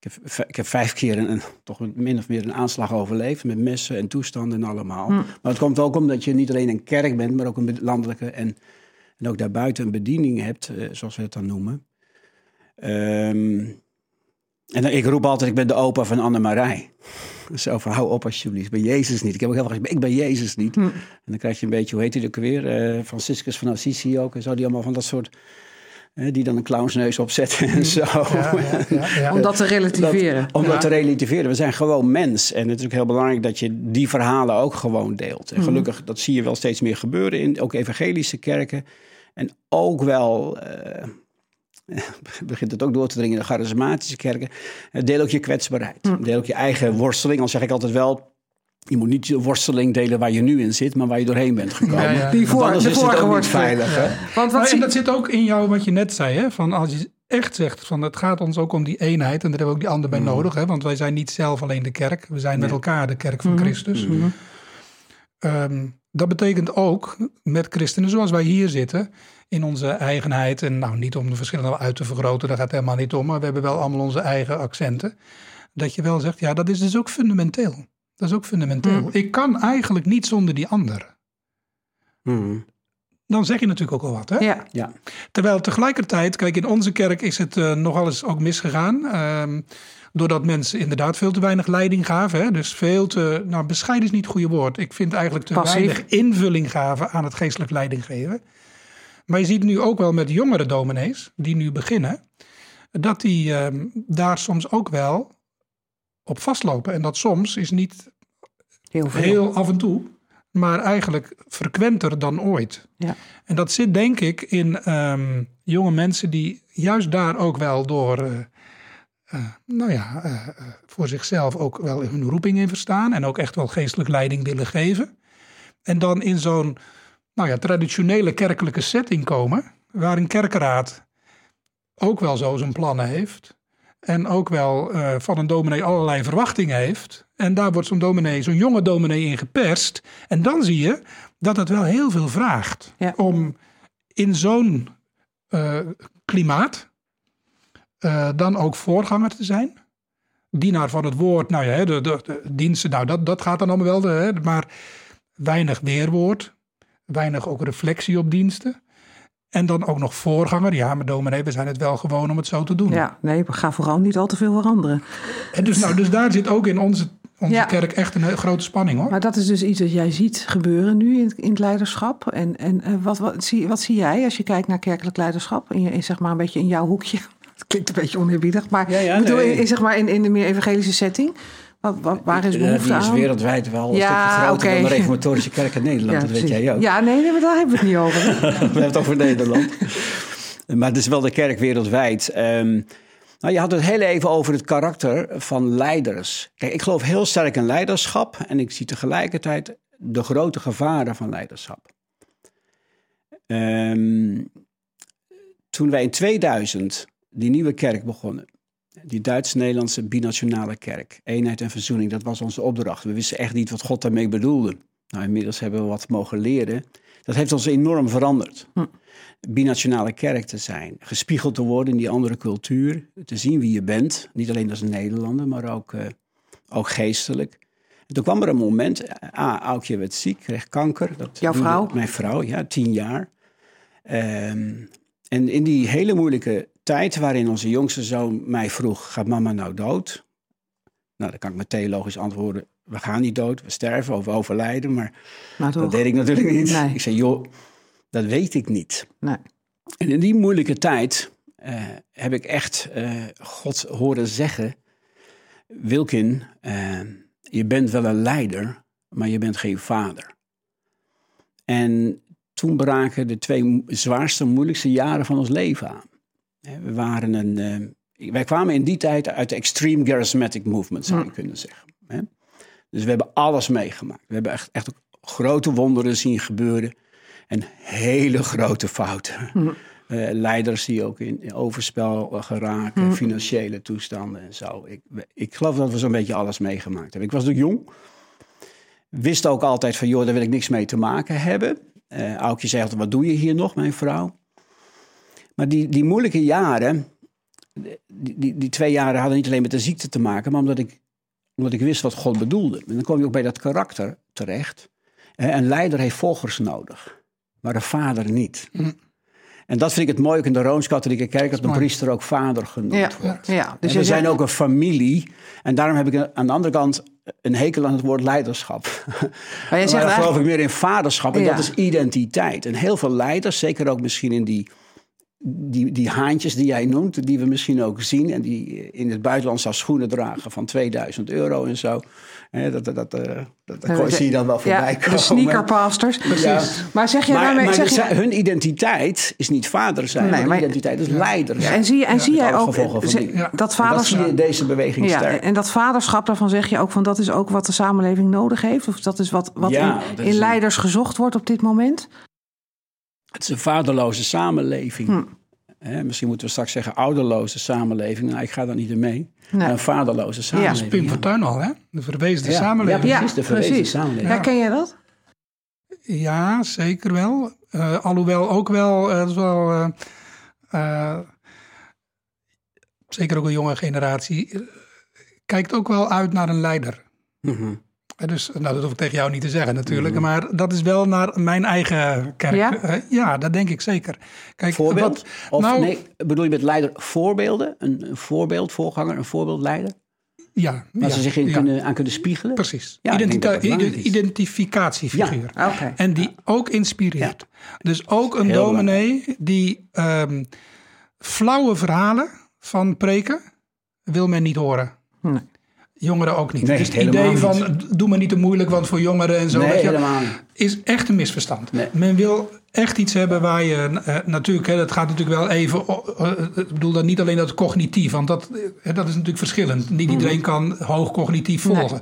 B: Ik heb, ik heb vijf keer een, een- toch min of meer een aanslag overleefd. Met messen en toestanden en allemaal. Maar het komt ook omdat je niet alleen een kerk bent, maar ook een landelijke en, en ook daarbuiten een bediening hebt, eh, zoals we het dan noemen. Ehm, en dan, ik roep altijd, ik ben de opa van Annemarij. Zo van, hou op alsjeblieft, ik ben Jezus niet. Ik heb ook heel vaak gezegd, ik ben Jezus niet. En dan krijg je een beetje, hoe heet hij ook weer? Eh, Franciscus van Assisi ook. En zo, die allemaal van dat soort, die dan een clownsneus opzetten en zo.
C: Ja, ja, ja, ja.
A: Om dat te relativeren.
B: Dat- om dat te relativeren. We zijn gewoon mens. En het is ook heel belangrijk dat je die verhalen ook gewoon deelt. En gelukkig, dat zie je wel steeds meer gebeuren in ook evangelische kerken. En ook wel, eh, begint het ook door te dringen in de charismatische kerken. Eh, Deel ook je kwetsbaarheid. Deel ook je eigen worsteling. Al zeg ik altijd wel, je moet niet je worsteling delen waar je nu in zit, maar waar je doorheen bent gekomen.
C: Ja, ja.
A: Die
B: Want
A: voor-
B: anders
A: de
B: is het ook niet veilig. Hè?
A: Want wat
C: Nou, en
A: zie
C: dat zit ook in jou wat je net zei. Hè? Van als je echt zegt van het gaat ons ook om die eenheid. En daar hebben we ook die ander bij nodig. Hè? Want wij zijn niet zelf alleen de kerk. We zijn met elkaar de kerk van Christus. Ehm, dat betekent ook met christenen zoals wij hier zitten. In onze eigenheid. En nou niet om de verschillen uit te vergroten. Daar gaat het helemaal niet om. Maar we hebben wel allemaal onze eigen accenten. Dat je wel zegt ja dat is dus ook fundamenteel. Dat is ook fundamenteel. Ik kan eigenlijk niet zonder die ander.
B: Mhm.
C: Dan zeg je natuurlijk ook al wat. Hè?
A: Ja,
B: Ja.
C: Terwijl tegelijkertijd, kijk, in onze kerk is het eh, nogal eens ook misgegaan. Ehm, doordat mensen inderdaad veel te weinig leiding gaven. Hè? Dus veel te, nou bescheiden is niet het goede woord. Ik vind eigenlijk te
A: Passief.
C: weinig invulling gaven aan het geestelijk leiding geven. Maar je ziet nu ook wel met jongere dominees, die nu beginnen, dat die ehm, daar soms ook wel op vastlopen. En dat soms is niet
A: heel veel.
C: heel af en toe, maar eigenlijk frequenter dan ooit.
A: Ja.
C: En dat zit denk ik in ehm, jonge mensen die juist daar ook wel door, eh, eh, nou ja, eh, voor zichzelf ook wel hun roeping in verstaan en ook echt wel geestelijk leiding willen geven. En dan in zo'n, nou ja, traditionele kerkelijke setting komen, waar een kerkenraad ook wel zo zijn plannen heeft. En ook wel eh, van een dominee allerlei verwachtingen heeft. En daar wordt zo'n dominee, zo'n jonge dominee in geperst. En dan zie je dat het wel heel veel vraagt
A: Ja.
C: om in zo'n eh, klimaat eh, dan ook voorganger te zijn. Dienaar van het woord, nou ja, de, de, de diensten, nou dat, dat gaat dan allemaal wel. de- Hè, maar weinig weerwoord, weinig ook reflectie op diensten. En dan ook nog voorganger. Ja, maar dominee, we zijn het wel gewoon om het zo te doen.
A: Ja, nee, we gaan vooral niet al te veel veranderen.
C: En dus, nou, dus daar zit ook in onze, onze
A: Ja.
C: kerk echt een he- grote spanning hoor.
A: Maar dat is dus iets dat jij ziet gebeuren nu in, in het leiderschap. En, en eh, wat, wat, zie, wat zie jij als je kijkt naar kerkelijk leiderschap? In, je, in, zeg maar een beetje in jouw hoekje. Het klinkt een beetje oneerbiedig, maar,
B: Ja, ja,
A: ik bedoel,
B: nee.
A: in, in, zeg maar in, in de meer evangelische setting. Wat, wat, waar is
B: Ja,
A: behoefte
B: die is
A: aan?
B: wereldwijd wel een
A: Ja,
B: stukje groter
A: oké.
B: dan de reformatorische kerk in Nederland. dat weet jij ook.
A: Ja, nee, nee, maar daar hebben we het niet over.
B: We hebben het over Nederland. maar het is wel de kerk wereldwijd. Ehm, nou, je had het heel even over het karakter van leiders. Kijk, ik geloof heel sterk in leiderschap. En ik zie tegelijkertijd de grote gevaren van leiderschap. Ehm, toen wij in 2000 die nieuwe kerk begonnen. Die Duits-Nederlandse binationale kerk. Eenheid en verzoening, dat was onze opdracht. We wisten echt niet wat God daarmee bedoelde. Nou, inmiddels hebben we wat mogen leren. Dat heeft ons enorm veranderd. Binationale kerk te zijn. Gespiegeld te worden in die andere cultuur. Te zien wie je bent. Niet alleen als Nederlander, maar ook, eh, ook geestelijk. En toen kwam er een moment. Ah, Aukje werd ziek, kreeg kanker. Dat
A: Jouw vrouw?
B: Mijn vrouw, ja, tien jaar. Ehm, en in die hele moeilijke tijd waarin onze jongste zoon mij vroeg... gaat mama nou dood? Nou, dan kan ik met theologisch antwoorden... we gaan niet dood, we sterven of we overlijden. Maar dat deed ik natuurlijk niet.
A: Nee.
B: Ik zei, joh, dat weet ik niet.
A: Nee.
B: En in die moeilijke tijd eh, heb ik echt eh, God horen zeggen... Wilkin, eh, je bent wel een leider, maar je bent geen vader. En toen braken de twee zwaarste, moeilijkste jaren van ons leven aan. We waren een, eh, wij kwamen in die tijd uit de extreme charismatic movement, zou je kunnen zeggen. Hè. Dus we hebben alles meegemaakt. We hebben echt, echt ook grote wonderen zien gebeuren. En hele grote fouten. Eh, leiders die ook in, in overspel geraken, financiële toestanden en zo. Ik, ik geloof dat we zo'n beetje alles meegemaakt hebben. Ik was natuurlijk jong. Wist ook altijd van, joh, daar wil ik niks mee te maken hebben. Eh Aukje zei altijd, wat doe je hier nog, mijn vrouw? Maar die, die moeilijke jaren, die, die, die twee jaren hadden niet alleen met de ziekte te maken, maar omdat ik, omdat ik wist wat God bedoelde. En dan kom je ook bij dat karakter terecht. Eh, Een leider heeft volgers nodig, maar een vader niet.
C: Hm.
B: En dat vind ik het mooi ook in de Rooms-Katholieke Kerk, dat de priester ook vader genoemd
A: Ja,
B: wordt.
A: ja. Dus je
B: we zijn ook een familie. En daarom heb ik aan de andere kant een hekel aan het woord leiderschap.
A: Maar
B: Maar
A: zegt
B: dan geloof ik meer in vaderschap. En
A: Ja.
B: dat is identiteit. En heel veel leiders, zeker ook misschien in die, die, die haantjes die jij noemt, die we misschien ook zien. En die in het buitenland zelfs schoenen dragen van 2000 euro en zo. Hè, dat, dat, dat, eh, dat, zie je dan wel voorbij
A: ja,
B: komen.
A: de sneakerpastors.
B: Ja.
A: Maar zeg je
B: Maar,
A: daarmee...
B: maar
A: zeg
B: de-
A: je,
B: hun identiteit is niet vader zijn,
A: Nee,
B: maar, identiteit is leider zijn.
A: en zie, en zie jij ook ze- dat
B: En dat deze beweging
A: Ja,
B: sterk.
A: en dat vaderschap, daarvan zeg je ook van dat is ook wat de samenleving nodig heeft. Of dat is wat, wat in, leiders gezocht wordt op dit moment.
B: Het is een vaderloze samenleving.
A: Hm.
B: Hè, misschien moeten we straks zeggen ouderloze samenleving. Nou, ik ga daar niet in mee.
A: Nee.
B: Een vaderloze samenleving.
C: Pim Fortuyn al, hè? De verwezen
B: Ja,
C: samenleving.
B: ja,
A: Ja,
B: precies, de verwezen
A: precies.
B: samenleving.
A: Herken jij dat?
C: Ja, zeker wel. Eh, alhoewel ook wel, eh, dat is wel eh, eh, zeker ook een jonge generatie, kijkt ook wel uit naar een leider.
B: Mhm.
C: Eh, Dus, nou, dat hoef ik tegen jou niet te zeggen natuurlijk, maar dat is wel naar mijn eigen kerk.
A: Ja?
C: Eh, ja, dat denk ik zeker. Kijk,
B: Voorbeeld?
C: wat-
B: of
C: nou,
B: nee, bedoel je met leider voorbeelden? Een, een voorbeeld, voorganger, een voorbeeldleider?
C: ja,
B: Waar
C: ja,
B: ze zich in
C: ja,
B: kunnen, aan kunnen spiegelen?
C: Precies.
B: Ja,
C: Identita- identificatiefiguur.
A: Oké.
C: En die ook inspireert. Dus ook een
B: Heel
C: dominee die ehm, flauwe verhalen van preken wil men niet horen.
A: Nee.
C: Jongeren ook niet.
B: Nee,
C: dus het idee
B: niet.
C: van doe me niet te moeilijk, want voor jongeren en zo.
B: Nee,
C: je,
B: helemaal niet.
C: is echt een misverstand.
B: Nee.
C: Men wil echt iets hebben waar je eh, natuurlijk, hè, dat gaat natuurlijk wel even. o- eh, ik bedoel dan niet alleen dat cognitief, want dat, eh, dat is natuurlijk verschillend. Niet iedereen kan hoog cognitief volgen.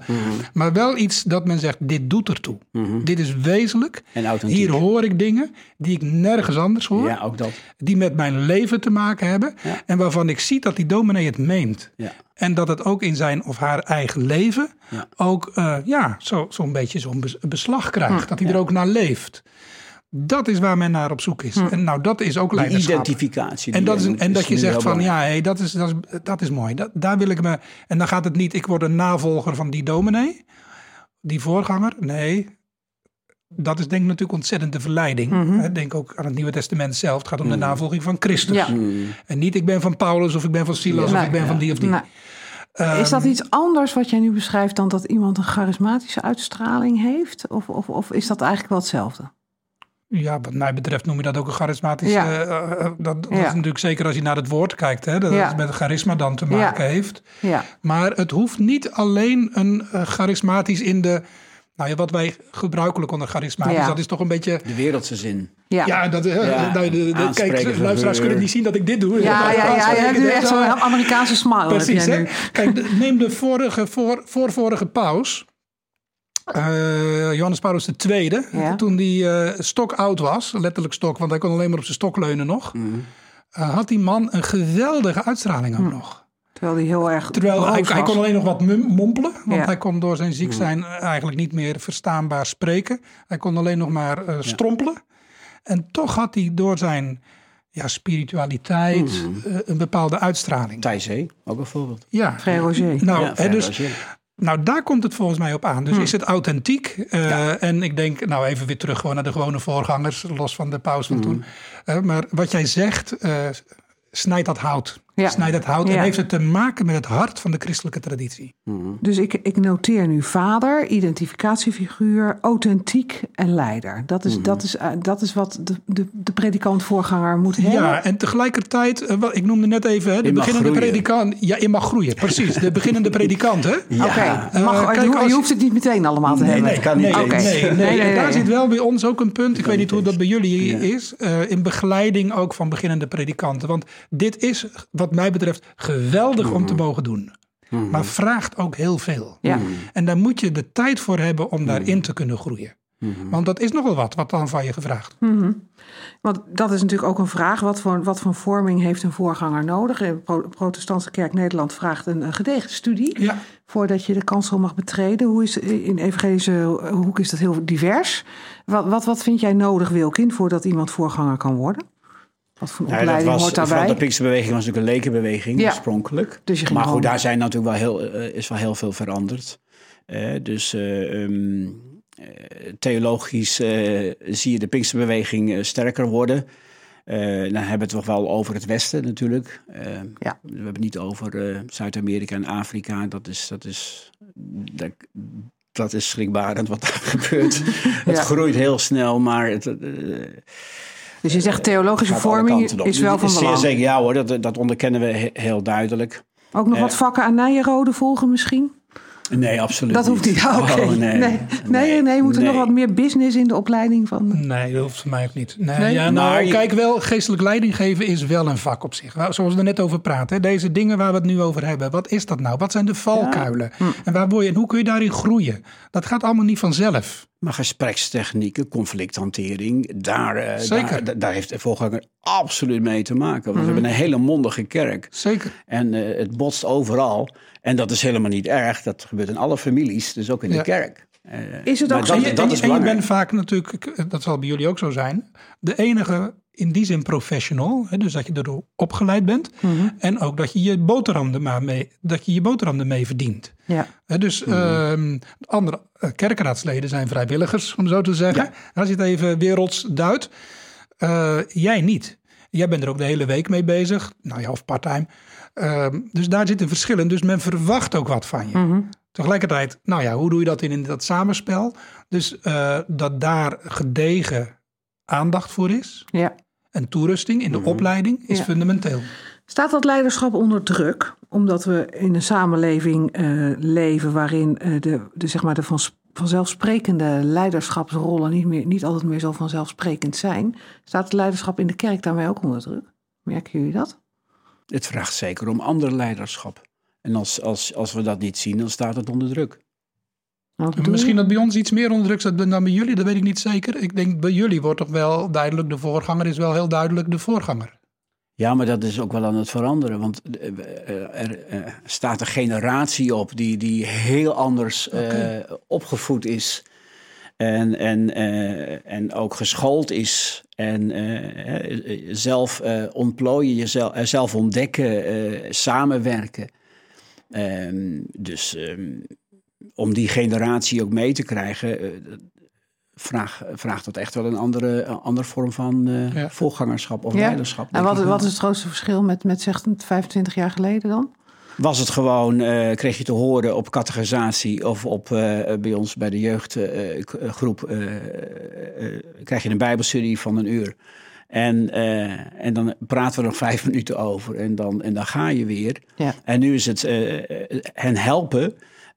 C: Maar wel iets dat men zegt: dit doet ertoe. Dit is wezenlijk.
B: En authentiek.
C: Hier hoor ik dingen die ik nergens anders hoor.
B: Ja, ook dat.
C: Die met mijn leven te maken hebben.
B: Ja.
C: En waarvan ik zie dat die dominee het meent.
B: Ja.
C: En dat het ook in zijn of haar eigen leven
B: Ja.
C: ook eh, ja, zo- zo'n beetje zo'n bes- beslag krijgt. Dat hij er ook naar leeft. Dat is waar men naar op zoek is. En nou, dat is ook
B: Die
C: leiderschap.
B: identificatie.
C: En,
B: die
C: dat, is een, en dat je zegt van ja, hey, dat, is, dat, is, dat is mooi. Dat, daar wil ik me. En dan gaat het niet, ik word een navolger van die dominee, die voorganger. Nee, dat is denk ik natuurlijk ontzettend de verleiding. Hè, Denk ook aan het Nieuwe Testament zelf. Het gaat om de navolging van Christus.
A: Ja.
C: En niet ik ben van Paulus of ik ben van Silas of ik ben van die of die. Ehm,
A: Is dat iets anders wat jij nu beschrijft dan dat iemand een charismatische uitstraling heeft? Of, of, of is dat eigenlijk wel hetzelfde?
C: Ja, wat mij betreft noem je dat ook een charismatisch.
A: Ja.
C: eh, eh, eh, dat dat
A: Ja.
C: is natuurlijk zeker als je naar het woord kijkt. Hè, dat
A: Ja.
C: het met charisma dan te
A: Ja.
C: maken heeft.
A: Ja.
C: Maar het hoeft niet alleen een charismatisch in de. Nou ja, wat wij gebruikelijk onder charismatisch,
A: Ja.
C: dat is toch een beetje.
B: De wereldse zin.
A: Ja.
C: Ja, dat, eh,
B: Ja.
C: nou, de, de, kijk, luisteraars kunnen niet zien dat ik dit doe.
A: Ja, ja, ja, je hebt nu echt zo'n Amerikaanse smile.
C: Precies, hè? Kijk, de- neem de vorige, voor, voorvorige paus. eh, Johannes Paulus II,
A: Ja.
C: toen die eh stok oud was, letterlijk stok, want hij kon alleen maar op zijn stok leunen nog, eh, had die man een geweldige uitstraling ook nog.
A: Terwijl die heel erg
C: Terwijl hij, hij kon alleen nog wat mompelen, want
A: Ja.
C: hij kon door zijn ziek zijn eh, eigenlijk niet meer verstaanbaar spreken. Hij kon alleen nog maar eh, strompelen. En toch had hij door zijn ja, spiritualiteit eh, een bepaalde uitstraling.
B: Thijs ook een voorbeeld.
C: Ja,
A: Frère Roger.
C: nou,
B: Ja,
C: hè,
B: Frère
C: dus,
B: Roger.
C: nou, daar komt het volgens mij op aan.
A: Hm.
C: Dus is het authentiek? Eh, En ik denk, nou even weer terug gewoon naar de gewone voorgangers, los van de paus
A: Hm.
C: van toen. Eh, maar wat jij zegt, eh snijdt dat hout.
A: Ja.
C: Snijdt dat hout en
A: Ja.
C: heeft het te maken met het hart van de christelijke traditie.
A: Dus ik, ik noteer nu vader, identificatiefiguur, authentiek en leider. Dat
C: Mhm.
A: is, dat is, eh, dat is wat de, de, de predikant-voorganger moet hebben.
C: Ja, en tegelijkertijd, eh, wel, ik noemde net even hè, de beginnende
B: groeien.
C: predikant. Ja, je mag groeien, precies. De beginnende predikant, hè?
A: Oké, mag-
C: Eh, kijk,
A: je, hoeft het niet meteen allemaal te
C: Nee,
A: hebben.
C: nee,
B: kan niet
C: nee, nee, nee,
A: Nee, nee,
C: En daar zit wel bij ons ook een punt. Ik weet niet hoe dat bij jullie
B: Ja.
C: is. eh, in begeleiding ook van beginnende predikanten. Want dit is, wat mij betreft, geweldig om te mogen doen. Maar vraagt ook heel veel.
A: Ja.
C: En daar moet je de tijd voor hebben om daarin te kunnen groeien. Want dat is nogal wat, wat dan van je gevraagd wordt.
A: Want dat is natuurlijk ook een vraag. Wat voor, wat voor vorming heeft een voorganger nodig? De Pro- Protestantse Kerk Nederland vraagt een, een gedegen studie...
C: Ja.
A: voordat je de kansel mag betreden. Hoe is, in de evangelische hoek is dat heel divers. Wat, wat, wat vind jij nodig, Wilkin, voordat iemand voorganger kan worden? Wat voor
B: Ja, dat was,
A: hoort daarbij?
B: de Pinksterbeweging was natuurlijk een lekenbeweging
A: Ja.
B: oorspronkelijk.
A: Dus
B: maar goed, daar zijn natuurlijk wel heel, eh, is wel heel veel veranderd. Eh, dus eh, ehm, eh, theologisch zie je de Pinksterbeweging sterker worden. Dan hebben we het toch wel over het Westen natuurlijk.
A: Ja.
B: We hebben het niet over Zuid-Amerika en Afrika. Dat is, dat is, dat, dat is schrikbarend wat daar gebeurt. Het groeit heel snel, maar het,
A: Dus je zegt theologische vorming is wel van
B: Zeer
A: belang.
B: zeker, ja hoor, dat, dat onderkennen we he- heel duidelijk.
A: Ook nog
B: Eh,
A: wat vakken aan Nijenrode volgen misschien?
B: Nee, absoluut
A: Dat hoeft niet. Oké.
B: Oh,
A: nee.
B: nee.
A: Nee, nee, moet er nog wat meer business in de opleiding van.
C: Nee, dat hoeft voor mij ook niet. Nee,
A: Nee?
C: Ja, nou,
B: Maar je-
C: kijk wel, geestelijk leiding geven is wel een vak op zich. Zoals we er net over praten. hè. Deze dingen waar we het nu over hebben. Wat is dat nou? Wat zijn de valkuilen?
A: Hm.
C: En, waar word je, en hoe kun je daarin groeien? Dat gaat allemaal niet vanzelf.
B: Maar gesprekstechnieken, conflicthantering, daar, eh,
C: Zeker.
B: daar, daar heeft de voorganger absoluut mee te maken. Want we hebben een hele mondige kerk.
C: Zeker.
B: En eh, het botst overal. En dat is helemaal niet erg. Dat gebeurt in alle families, dus ook in
C: Ja.
B: de kerk. Eh,
A: Is het ook
B: dat,
A: zo?
C: En je,
B: dat
C: en
B: is
C: je- en je
B: belangrijk.
C: bent vaak natuurlijk, dat zal bij jullie ook zo zijn, de enige in die zin professional. Hè, dus dat je erdoor opgeleid bent.
A: Mhm.
C: En ook dat je je boterham er maar mee, dat je je boterham ermee verdient.
A: Ja.
C: Hè, dus ehm, andere eh, kerkraadsleden zijn vrijwilligers, om zo te zeggen. Als je het even werelds duidt. Eh, jij niet. Jij bent er ook de hele week mee bezig. Nou ja, of parttime. Ehm, dus daar zit een verschil in. Dus men verwacht ook wat van je.
A: Mhm.
C: Tegelijkertijd, nou ja, hoe doe je dat in, in dat samenspel? Dus eh, dat daar gedegen aandacht voor is.
A: ja.
C: En toerusting in de opleiding is
A: Ja.
C: fundamenteel.
A: Staat dat leiderschap onder druk? Omdat we in een samenleving eh, leven waarin eh, de, de, zeg maar de van, vanzelfsprekende leiderschapsrollen niet, meer, niet altijd meer zo vanzelfsprekend zijn. Staat het leiderschap in de kerk daarmee ook onder druk? Merken jullie dat?
B: Het vraagt zeker om ander leiderschap. En als, als, als we dat niet zien, dan staat het onder druk.
A: Nou,
C: Misschien
A: je?
C: dat bij ons iets meer onder druk staat dan bij jullie, dat weet ik niet zeker. Ik denk bij jullie wordt toch wel duidelijk, de voorganger is wel heel duidelijk de voorganger.
B: Ja, maar dat is ook wel aan het veranderen. Want eh, eh, er eh, staat een generatie op die, die heel anders eh, opgevoed is. En, en, eh, en ook geschoold is. En zelf eh, ontplooien, jezelf, zelf ontdekken, eh, samenwerken. Ehm, dus ehm, om die generatie ook mee te krijgen, eh, vraag, vraagt dat echt wel een andere, een andere vorm van eh,
C: Ja.
B: voorgangerschap of
A: Ja?
B: leiderschap.
A: En wat, wat is het grootste verschil met, met zeg, 25 jaar geleden dan?
B: Was het gewoon, eh, kreeg je te horen op categorisatie of op, eh, bij ons bij de jeugdgroep, krijg je een bijbelstudie van een uur. En, eh, en dan praten we nog vijf minuten over en dan, en dan ga je weer.
A: Ja.
B: En nu is het eh, hen helpen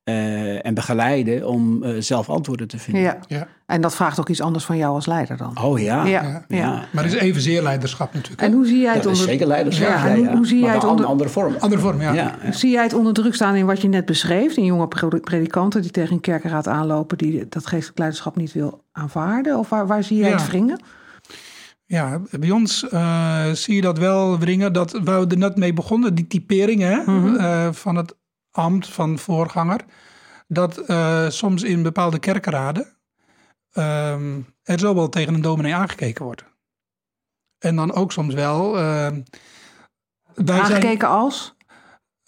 B: eh, en begeleiden om eh, zelf antwoorden te vinden.
A: Ja.
C: Ja.
A: En dat vraagt ook iets anders van jou als leider dan.
B: Oh ja.
A: Ja,
C: ja.
A: ja.
C: Maar het is evenzeer leiderschap natuurlijk.
A: En hoe zie jij het
B: Dat is zeker leiderschap.
A: Ja, en hoe, zie jij
B: Maar
A: het onder,
B: andere vorm.
C: Andere vorm, ja.
B: Ja, ja.
A: Zie jij het onder druk staan in wat je net beschreef? In jonge pre- predikanten die tegen een kerkenraad aanlopen... die dat geestelijk leiderschap niet wil aanvaarden? Of waar, waar zie jij
C: Ja.
A: het wringen?
C: Ja, bij ons eh, zie je dat wel wringen. Dat waar we er net mee begonnen, die typeringen hè,
A: Mhm.
C: eh, van het ambt van voorganger. Dat eh, soms in bepaalde kerkenraden ehm, er zo wel tegen een dominee aangekeken wordt. En dan ook soms wel. ehm, wij
A: Aangekeken als?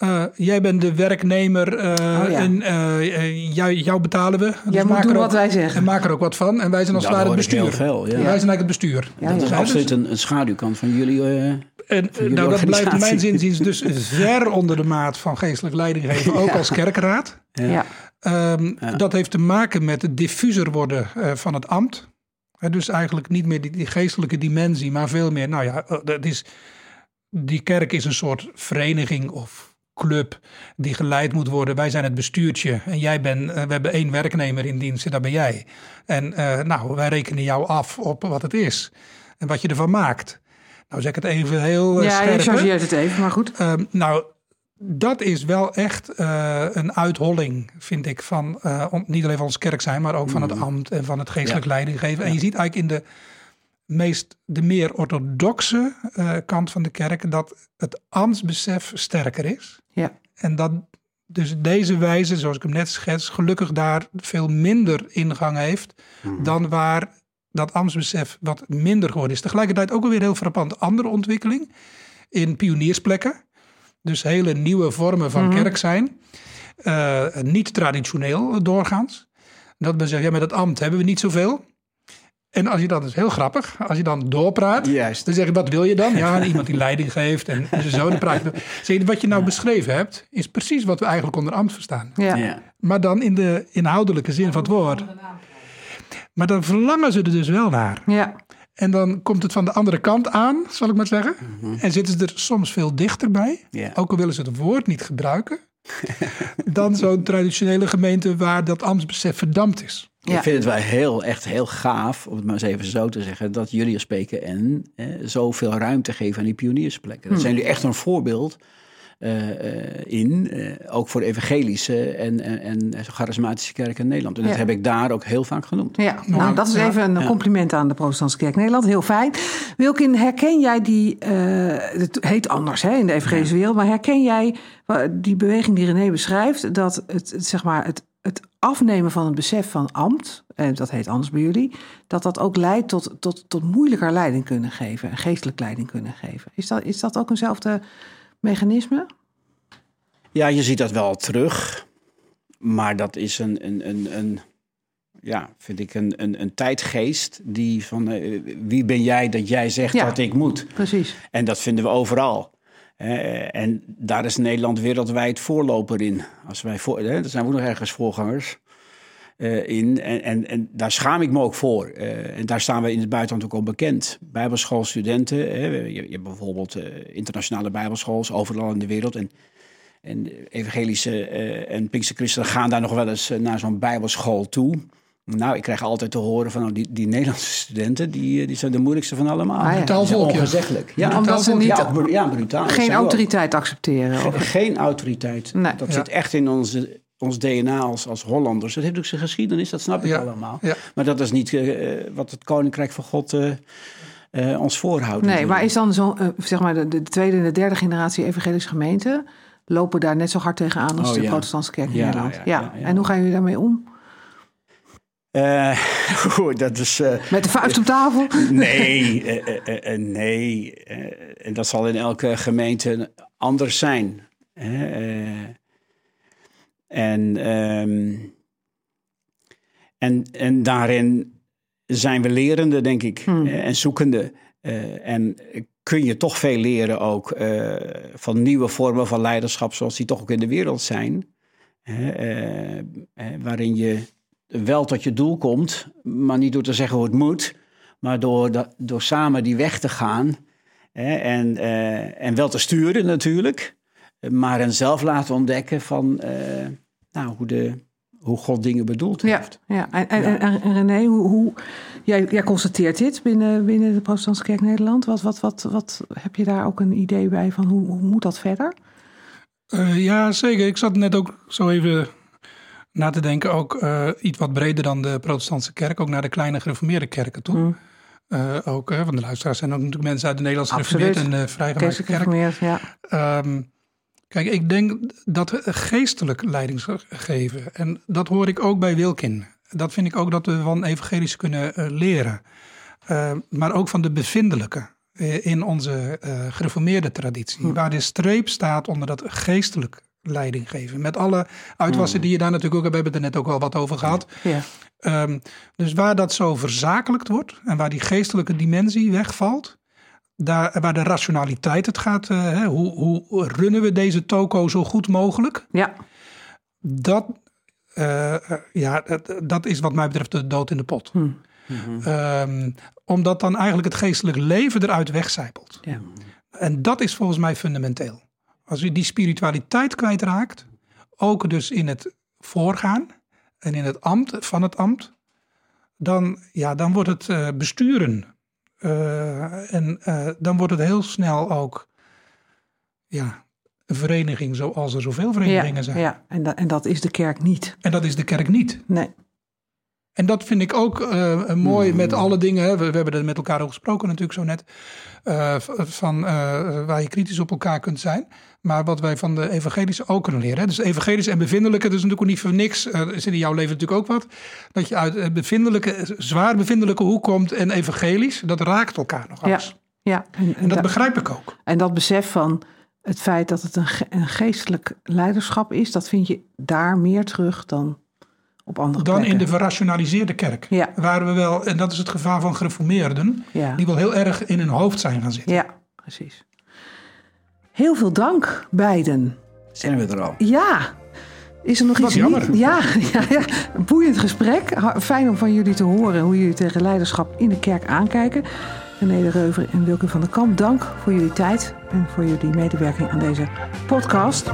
C: Eh, jij bent de werknemer eh,
A: Oh ja.
C: en eh, jou, jou betalen we. Dus
A: Jij moet
C: maak
A: doen
C: er
A: wat
C: ook-
A: wij
C: En
A: zeggen.
C: maak er ook wat van. En wij zijn als het ware het bestuur.
B: heel veel, ja.
C: Wij zijn eigenlijk het bestuur.
A: Ja,
B: Dat
A: ja.
B: is
C: Ja,
B: absoluut
C: dus-
B: een, een schaduwkant van jullie. eh,
C: En
B: jullie
C: nou, dat blijft in mijn zinziens dus ver onder de maat van geestelijk leiding geven, ook als kerkraad.
A: Ja.
C: Ehm,
B: Ja.
C: Dat heeft te maken met het diffuser worden eh, van het ambt. Hè, dus eigenlijk niet meer die, die geestelijke dimensie, maar veel meer, nou ja, dat is, die kerk is een soort vereniging of club die geleid moet worden. Wij zijn het bestuurtje en jij bent, eh, we hebben één werknemer in dienst en dat ben jij. En eh, nou, wij rekenen jou af op wat het is en wat je ervan maakt. Nou zeg ik het even heel eh,
A: Ja,
C: scherp.
A: je
C: hè.
A: chargeert het even, maar goed.
C: Ehm, nou, dat is wel echt eh, een uitholling, vind ik, van eh, om, niet alleen van ons kerk zijn, maar ook van het ambt en van het geestelijk leiding geven. En je ziet eigenlijk in de meest, de meer orthodoxe eh, kant van de kerk dat het ambtsbesef sterker is.
A: Ja.
C: En dat dus deze wijze, zoals ik hem net schets, gelukkig daar veel minder ingang heeft dan waar dat ambtsbesef wat minder geworden is. Tegelijkertijd ook alweer heel frappant andere ontwikkeling in pioniersplekken. Dus hele nieuwe vormen van kerk zijn. Uh, niet traditioneel doorgaans. Dat men zegt, ja, met het ambt hebben we niet zoveel. En als je dan, dat is heel grappig, als je dan doorpraat,
B: Juist.
C: dan zeg je, wat wil je dan? Ja, iemand die leiding geeft en zo, dan praat je. Zeg je, wat je nou beschreven hebt, is precies wat we eigenlijk onder ambt verstaan.
A: Ja.
B: Ja.
C: Maar dan in de inhoudelijke zin van het woord. Maar dan verlangen ze er dus wel naar.
A: Ja.
C: En dan komt het van de andere kant aan, zal ik maar zeggen. En zitten ze er soms veel dichterbij.
B: Ja.
C: Ook al willen ze het woord niet gebruiken. dan zo'n traditionele gemeente waar dat ambtsbesef verdampt is.
A: Ja.
B: Ik vind het wel heel, echt heel gaaf, om het maar eens even zo te zeggen, dat jullie als PKN eh, zoveel ruimte geven aan die pioniersplekken. Dat zijn jullie echt een voorbeeld eh, eh, in, eh, ook voor de evangelische en, en, en charismatische kerk in Nederland. En dat heb ik daar ook heel vaak genoemd.
A: Ja, nou dat is even een compliment aan de Protestantse Kerk Nederland. Heel fijn. Wilkin, herken jij die, eh, het heet anders hè, in de evangelische wereld, maar herken jij die beweging die René beschrijft, dat het, het, zeg maar, het, het afnemen van het besef van ambt, en dat heet anders bij jullie, dat dat ook leidt tot, tot, tot moeilijker leiding kunnen geven, en geestelijk leiding kunnen geven. Is dat, is dat ook eenzelfde mechanisme?
B: Ja, je ziet dat wel terug. Maar dat is een, een, een, een ja, vind ik een, een, een tijdgeest die van eh, wie ben jij dat jij zegt
A: Ja.
B: dat ik moet.
A: Precies.
B: En dat vinden we overal. Eh, en daar is Nederland wereldwijd voorloper in. Als wij hè, daar zijn we nog ergens voorgangers eh, in. En, en, en daar schaam ik me ook voor. Eh, en daar staan we in het buitenland ook al bekend. Bijbelschoolstudenten, hè, je, je hebt bijvoorbeeld internationale bijbelschool overal in de wereld. En, en evangelische en Pinkse christenen gaan daar nog wel eens naar zo'n bijbelschool toe. Nou, ik krijg altijd te horen van nou, die, die Nederlandse studenten, die, eh, die zijn de moeilijkste van allemaal.
A: Ah, ja.
C: Brutaal volk, ja.
B: Ongezeggelijk. Ja,
A: Omdat ze niet-
B: ja, br- ja, brutaal.
A: Geen
B: ook.
A: autoriteit accepteren.
B: Ge-
A: Of,
B: Geen autoriteit.
A: Nee.
B: Dat
C: Ja.
B: zit echt in onze, ons DNA als, als Hollanders. Dat heeft ook zijn geschiedenis, dat snap ik
C: Ja.
B: allemaal.
C: Ja.
B: Maar dat is niet eh, wat het Koninkrijk van God eh, eh, ons voorhoudt.
A: Nee,
B: natuurlijk.
A: maar is dan zo, zeg maar de, de tweede en de derde generatie evangelische gemeenten lopen daar net zo hard tegenaan als
B: Oh,
A: de
B: ja.
A: protestantse kerk in
B: Ja,
A: Nederland?
B: ja,
A: Ja,
B: ja, ja.
A: En hoe gaan jullie daarmee om?
B: Eh, dat is... eh,
A: Met de vuist op tafel?
B: nee, eh, nee. en dat zal in elke gemeente anders zijn. en, ehm, en, en daarin zijn we lerende, denk ik, eh, en zoekende. En kun je toch veel leren ook van nieuwe vormen van leiderschap, zoals die toch ook in de wereld zijn. waarin je wel tot je doel komt, maar niet door te zeggen hoe het moet, maar door, dat, door samen die weg te gaan. Hè, en, eh, en wel te sturen natuurlijk, maar hen zelf laten ontdekken van eh, nou, hoe, de, hoe God dingen bedoeld
A: Ja,
B: heeft.
A: ja. En, en, en, en René, hoe, hoe, jij, jij constateert dit binnen, binnen de protestantse kerk Nederland. Wat, wat, wat, wat heb je daar ook een idee bij van hoe, hoe moet dat verder?
C: Eh, ja, zeker. Ik zat net ook zo even na te denken. Ook eh, iets wat breder dan de protestantse kerk. Ook naar de kleine gereformeerde kerken toe.
A: Mm.
C: Eh, ook, van de luisteraars zijn ook natuurlijk mensen uit de Nederlandse gereformeerde en de vrijgemaakte kerk.
A: ja.
C: Ehm, kijk, ik denk dat we geestelijk leiding geven. En dat hoor ik ook bij Wilkin. Dat vind ik ook dat we van evangelisch kunnen leren. Eh, maar ook van de bevindelijke in onze gereformeerde traditie. Waar de streep staat onder dat geestelijk leiding geven. Met alle uitwassen die je daar natuurlijk ook hebt. We hebben het er net ook al wat over gehad.
A: ja.
C: Ehm, dus waar dat zo verzakelijkt wordt en waar die geestelijke dimensie wegvalt, daar, waar de rationaliteit het gaat, eh, hè, hoe, hoe runnen we deze toko zo goed mogelijk,
A: Ja,
C: dat, eh, ja, dat, dat is wat mij betreft de dood in de pot.
A: Hm.
C: Ehm, omdat dan eigenlijk het geestelijk leven eruit wegcijpelt.
A: ja.
C: En dat is volgens mij fundamenteel. Als u die spiritualiteit kwijtraakt, ook dus in het voorgaan en in het ambt van het ambt, dan, ja, dan wordt het eh, besturen. Eh, en eh, dan wordt het heel snel ook ja, een vereniging zoals er zoveel verenigingen
A: ja,
C: zijn.
A: ja. En, en dat is de kerk niet.
C: En dat is de kerk niet.
A: Nee.
C: En dat vind ik ook uh, mooi
B: Hmm.
C: met alle dingen. Hè. We, we hebben er met elkaar over gesproken natuurlijk zo net. Uh, van uh, waar je kritisch op elkaar kunt zijn. Maar wat wij van de evangelische ook kunnen leren. Hè. Dus evangelisch en bevindelijke, dus natuurlijk ook niet voor niks. Uh, is in jouw leven natuurlijk ook wat. Dat je uit bevindelijke, zwaar bevindelijke hoek komt en evangelisch. Dat raakt elkaar nog eens.
A: Ja, ja.
C: En, en dat da begrijp ik ook.
A: En dat besef van het feit dat het een, ge een geestelijk leiderschap is. Dat vind je daar meer terug dan op andere
C: dan
A: plekken.
C: in de verrationaliseerde kerk.
A: Ja.
C: Waar we wel, en dat is het gevaar van gereformeerden,
A: Ja.
C: die wel heel erg in hun hoofd zijn gaan zitten.
A: Ja, precies. Heel veel dank, beiden.
B: Zijn we er al?
A: Ja. Is er nog
C: Wat
A: iets
C: jammer.
A: niet? Ja, ja, boeiend gesprek. Fijn om van jullie te horen hoe jullie tegen leiderschap in de kerk aankijken. René de Reuver en Wilke van der Kamp, dank voor jullie tijd en voor jullie medewerking aan deze podcast.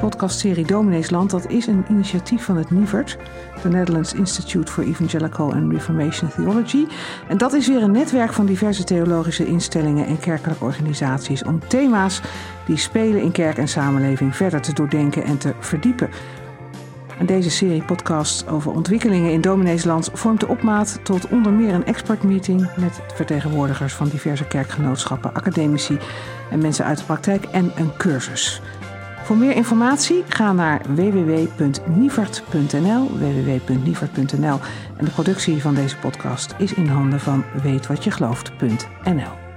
A: Podcastserie Domineesland, dat is een initiatief van het NIVERT, de Netherlands Institute for Evangelical and Reformation Theology. En dat is weer een netwerk van diverse theologische instellingen en kerkelijke organisaties om thema's die spelen in kerk en samenleving verder te doordenken en te verdiepen. En deze serie podcasts over ontwikkelingen in Domineesland vormt de opmaat tot onder meer een expertmeeting met vertegenwoordigers van diverse kerkgenootschappen, academici en mensen uit de praktijk en een cursus. Voor meer informatie ga naar www.nievert.nl, www.nievert.nl. En de productie van deze podcast is in handen van weetwatjegelooft.nl.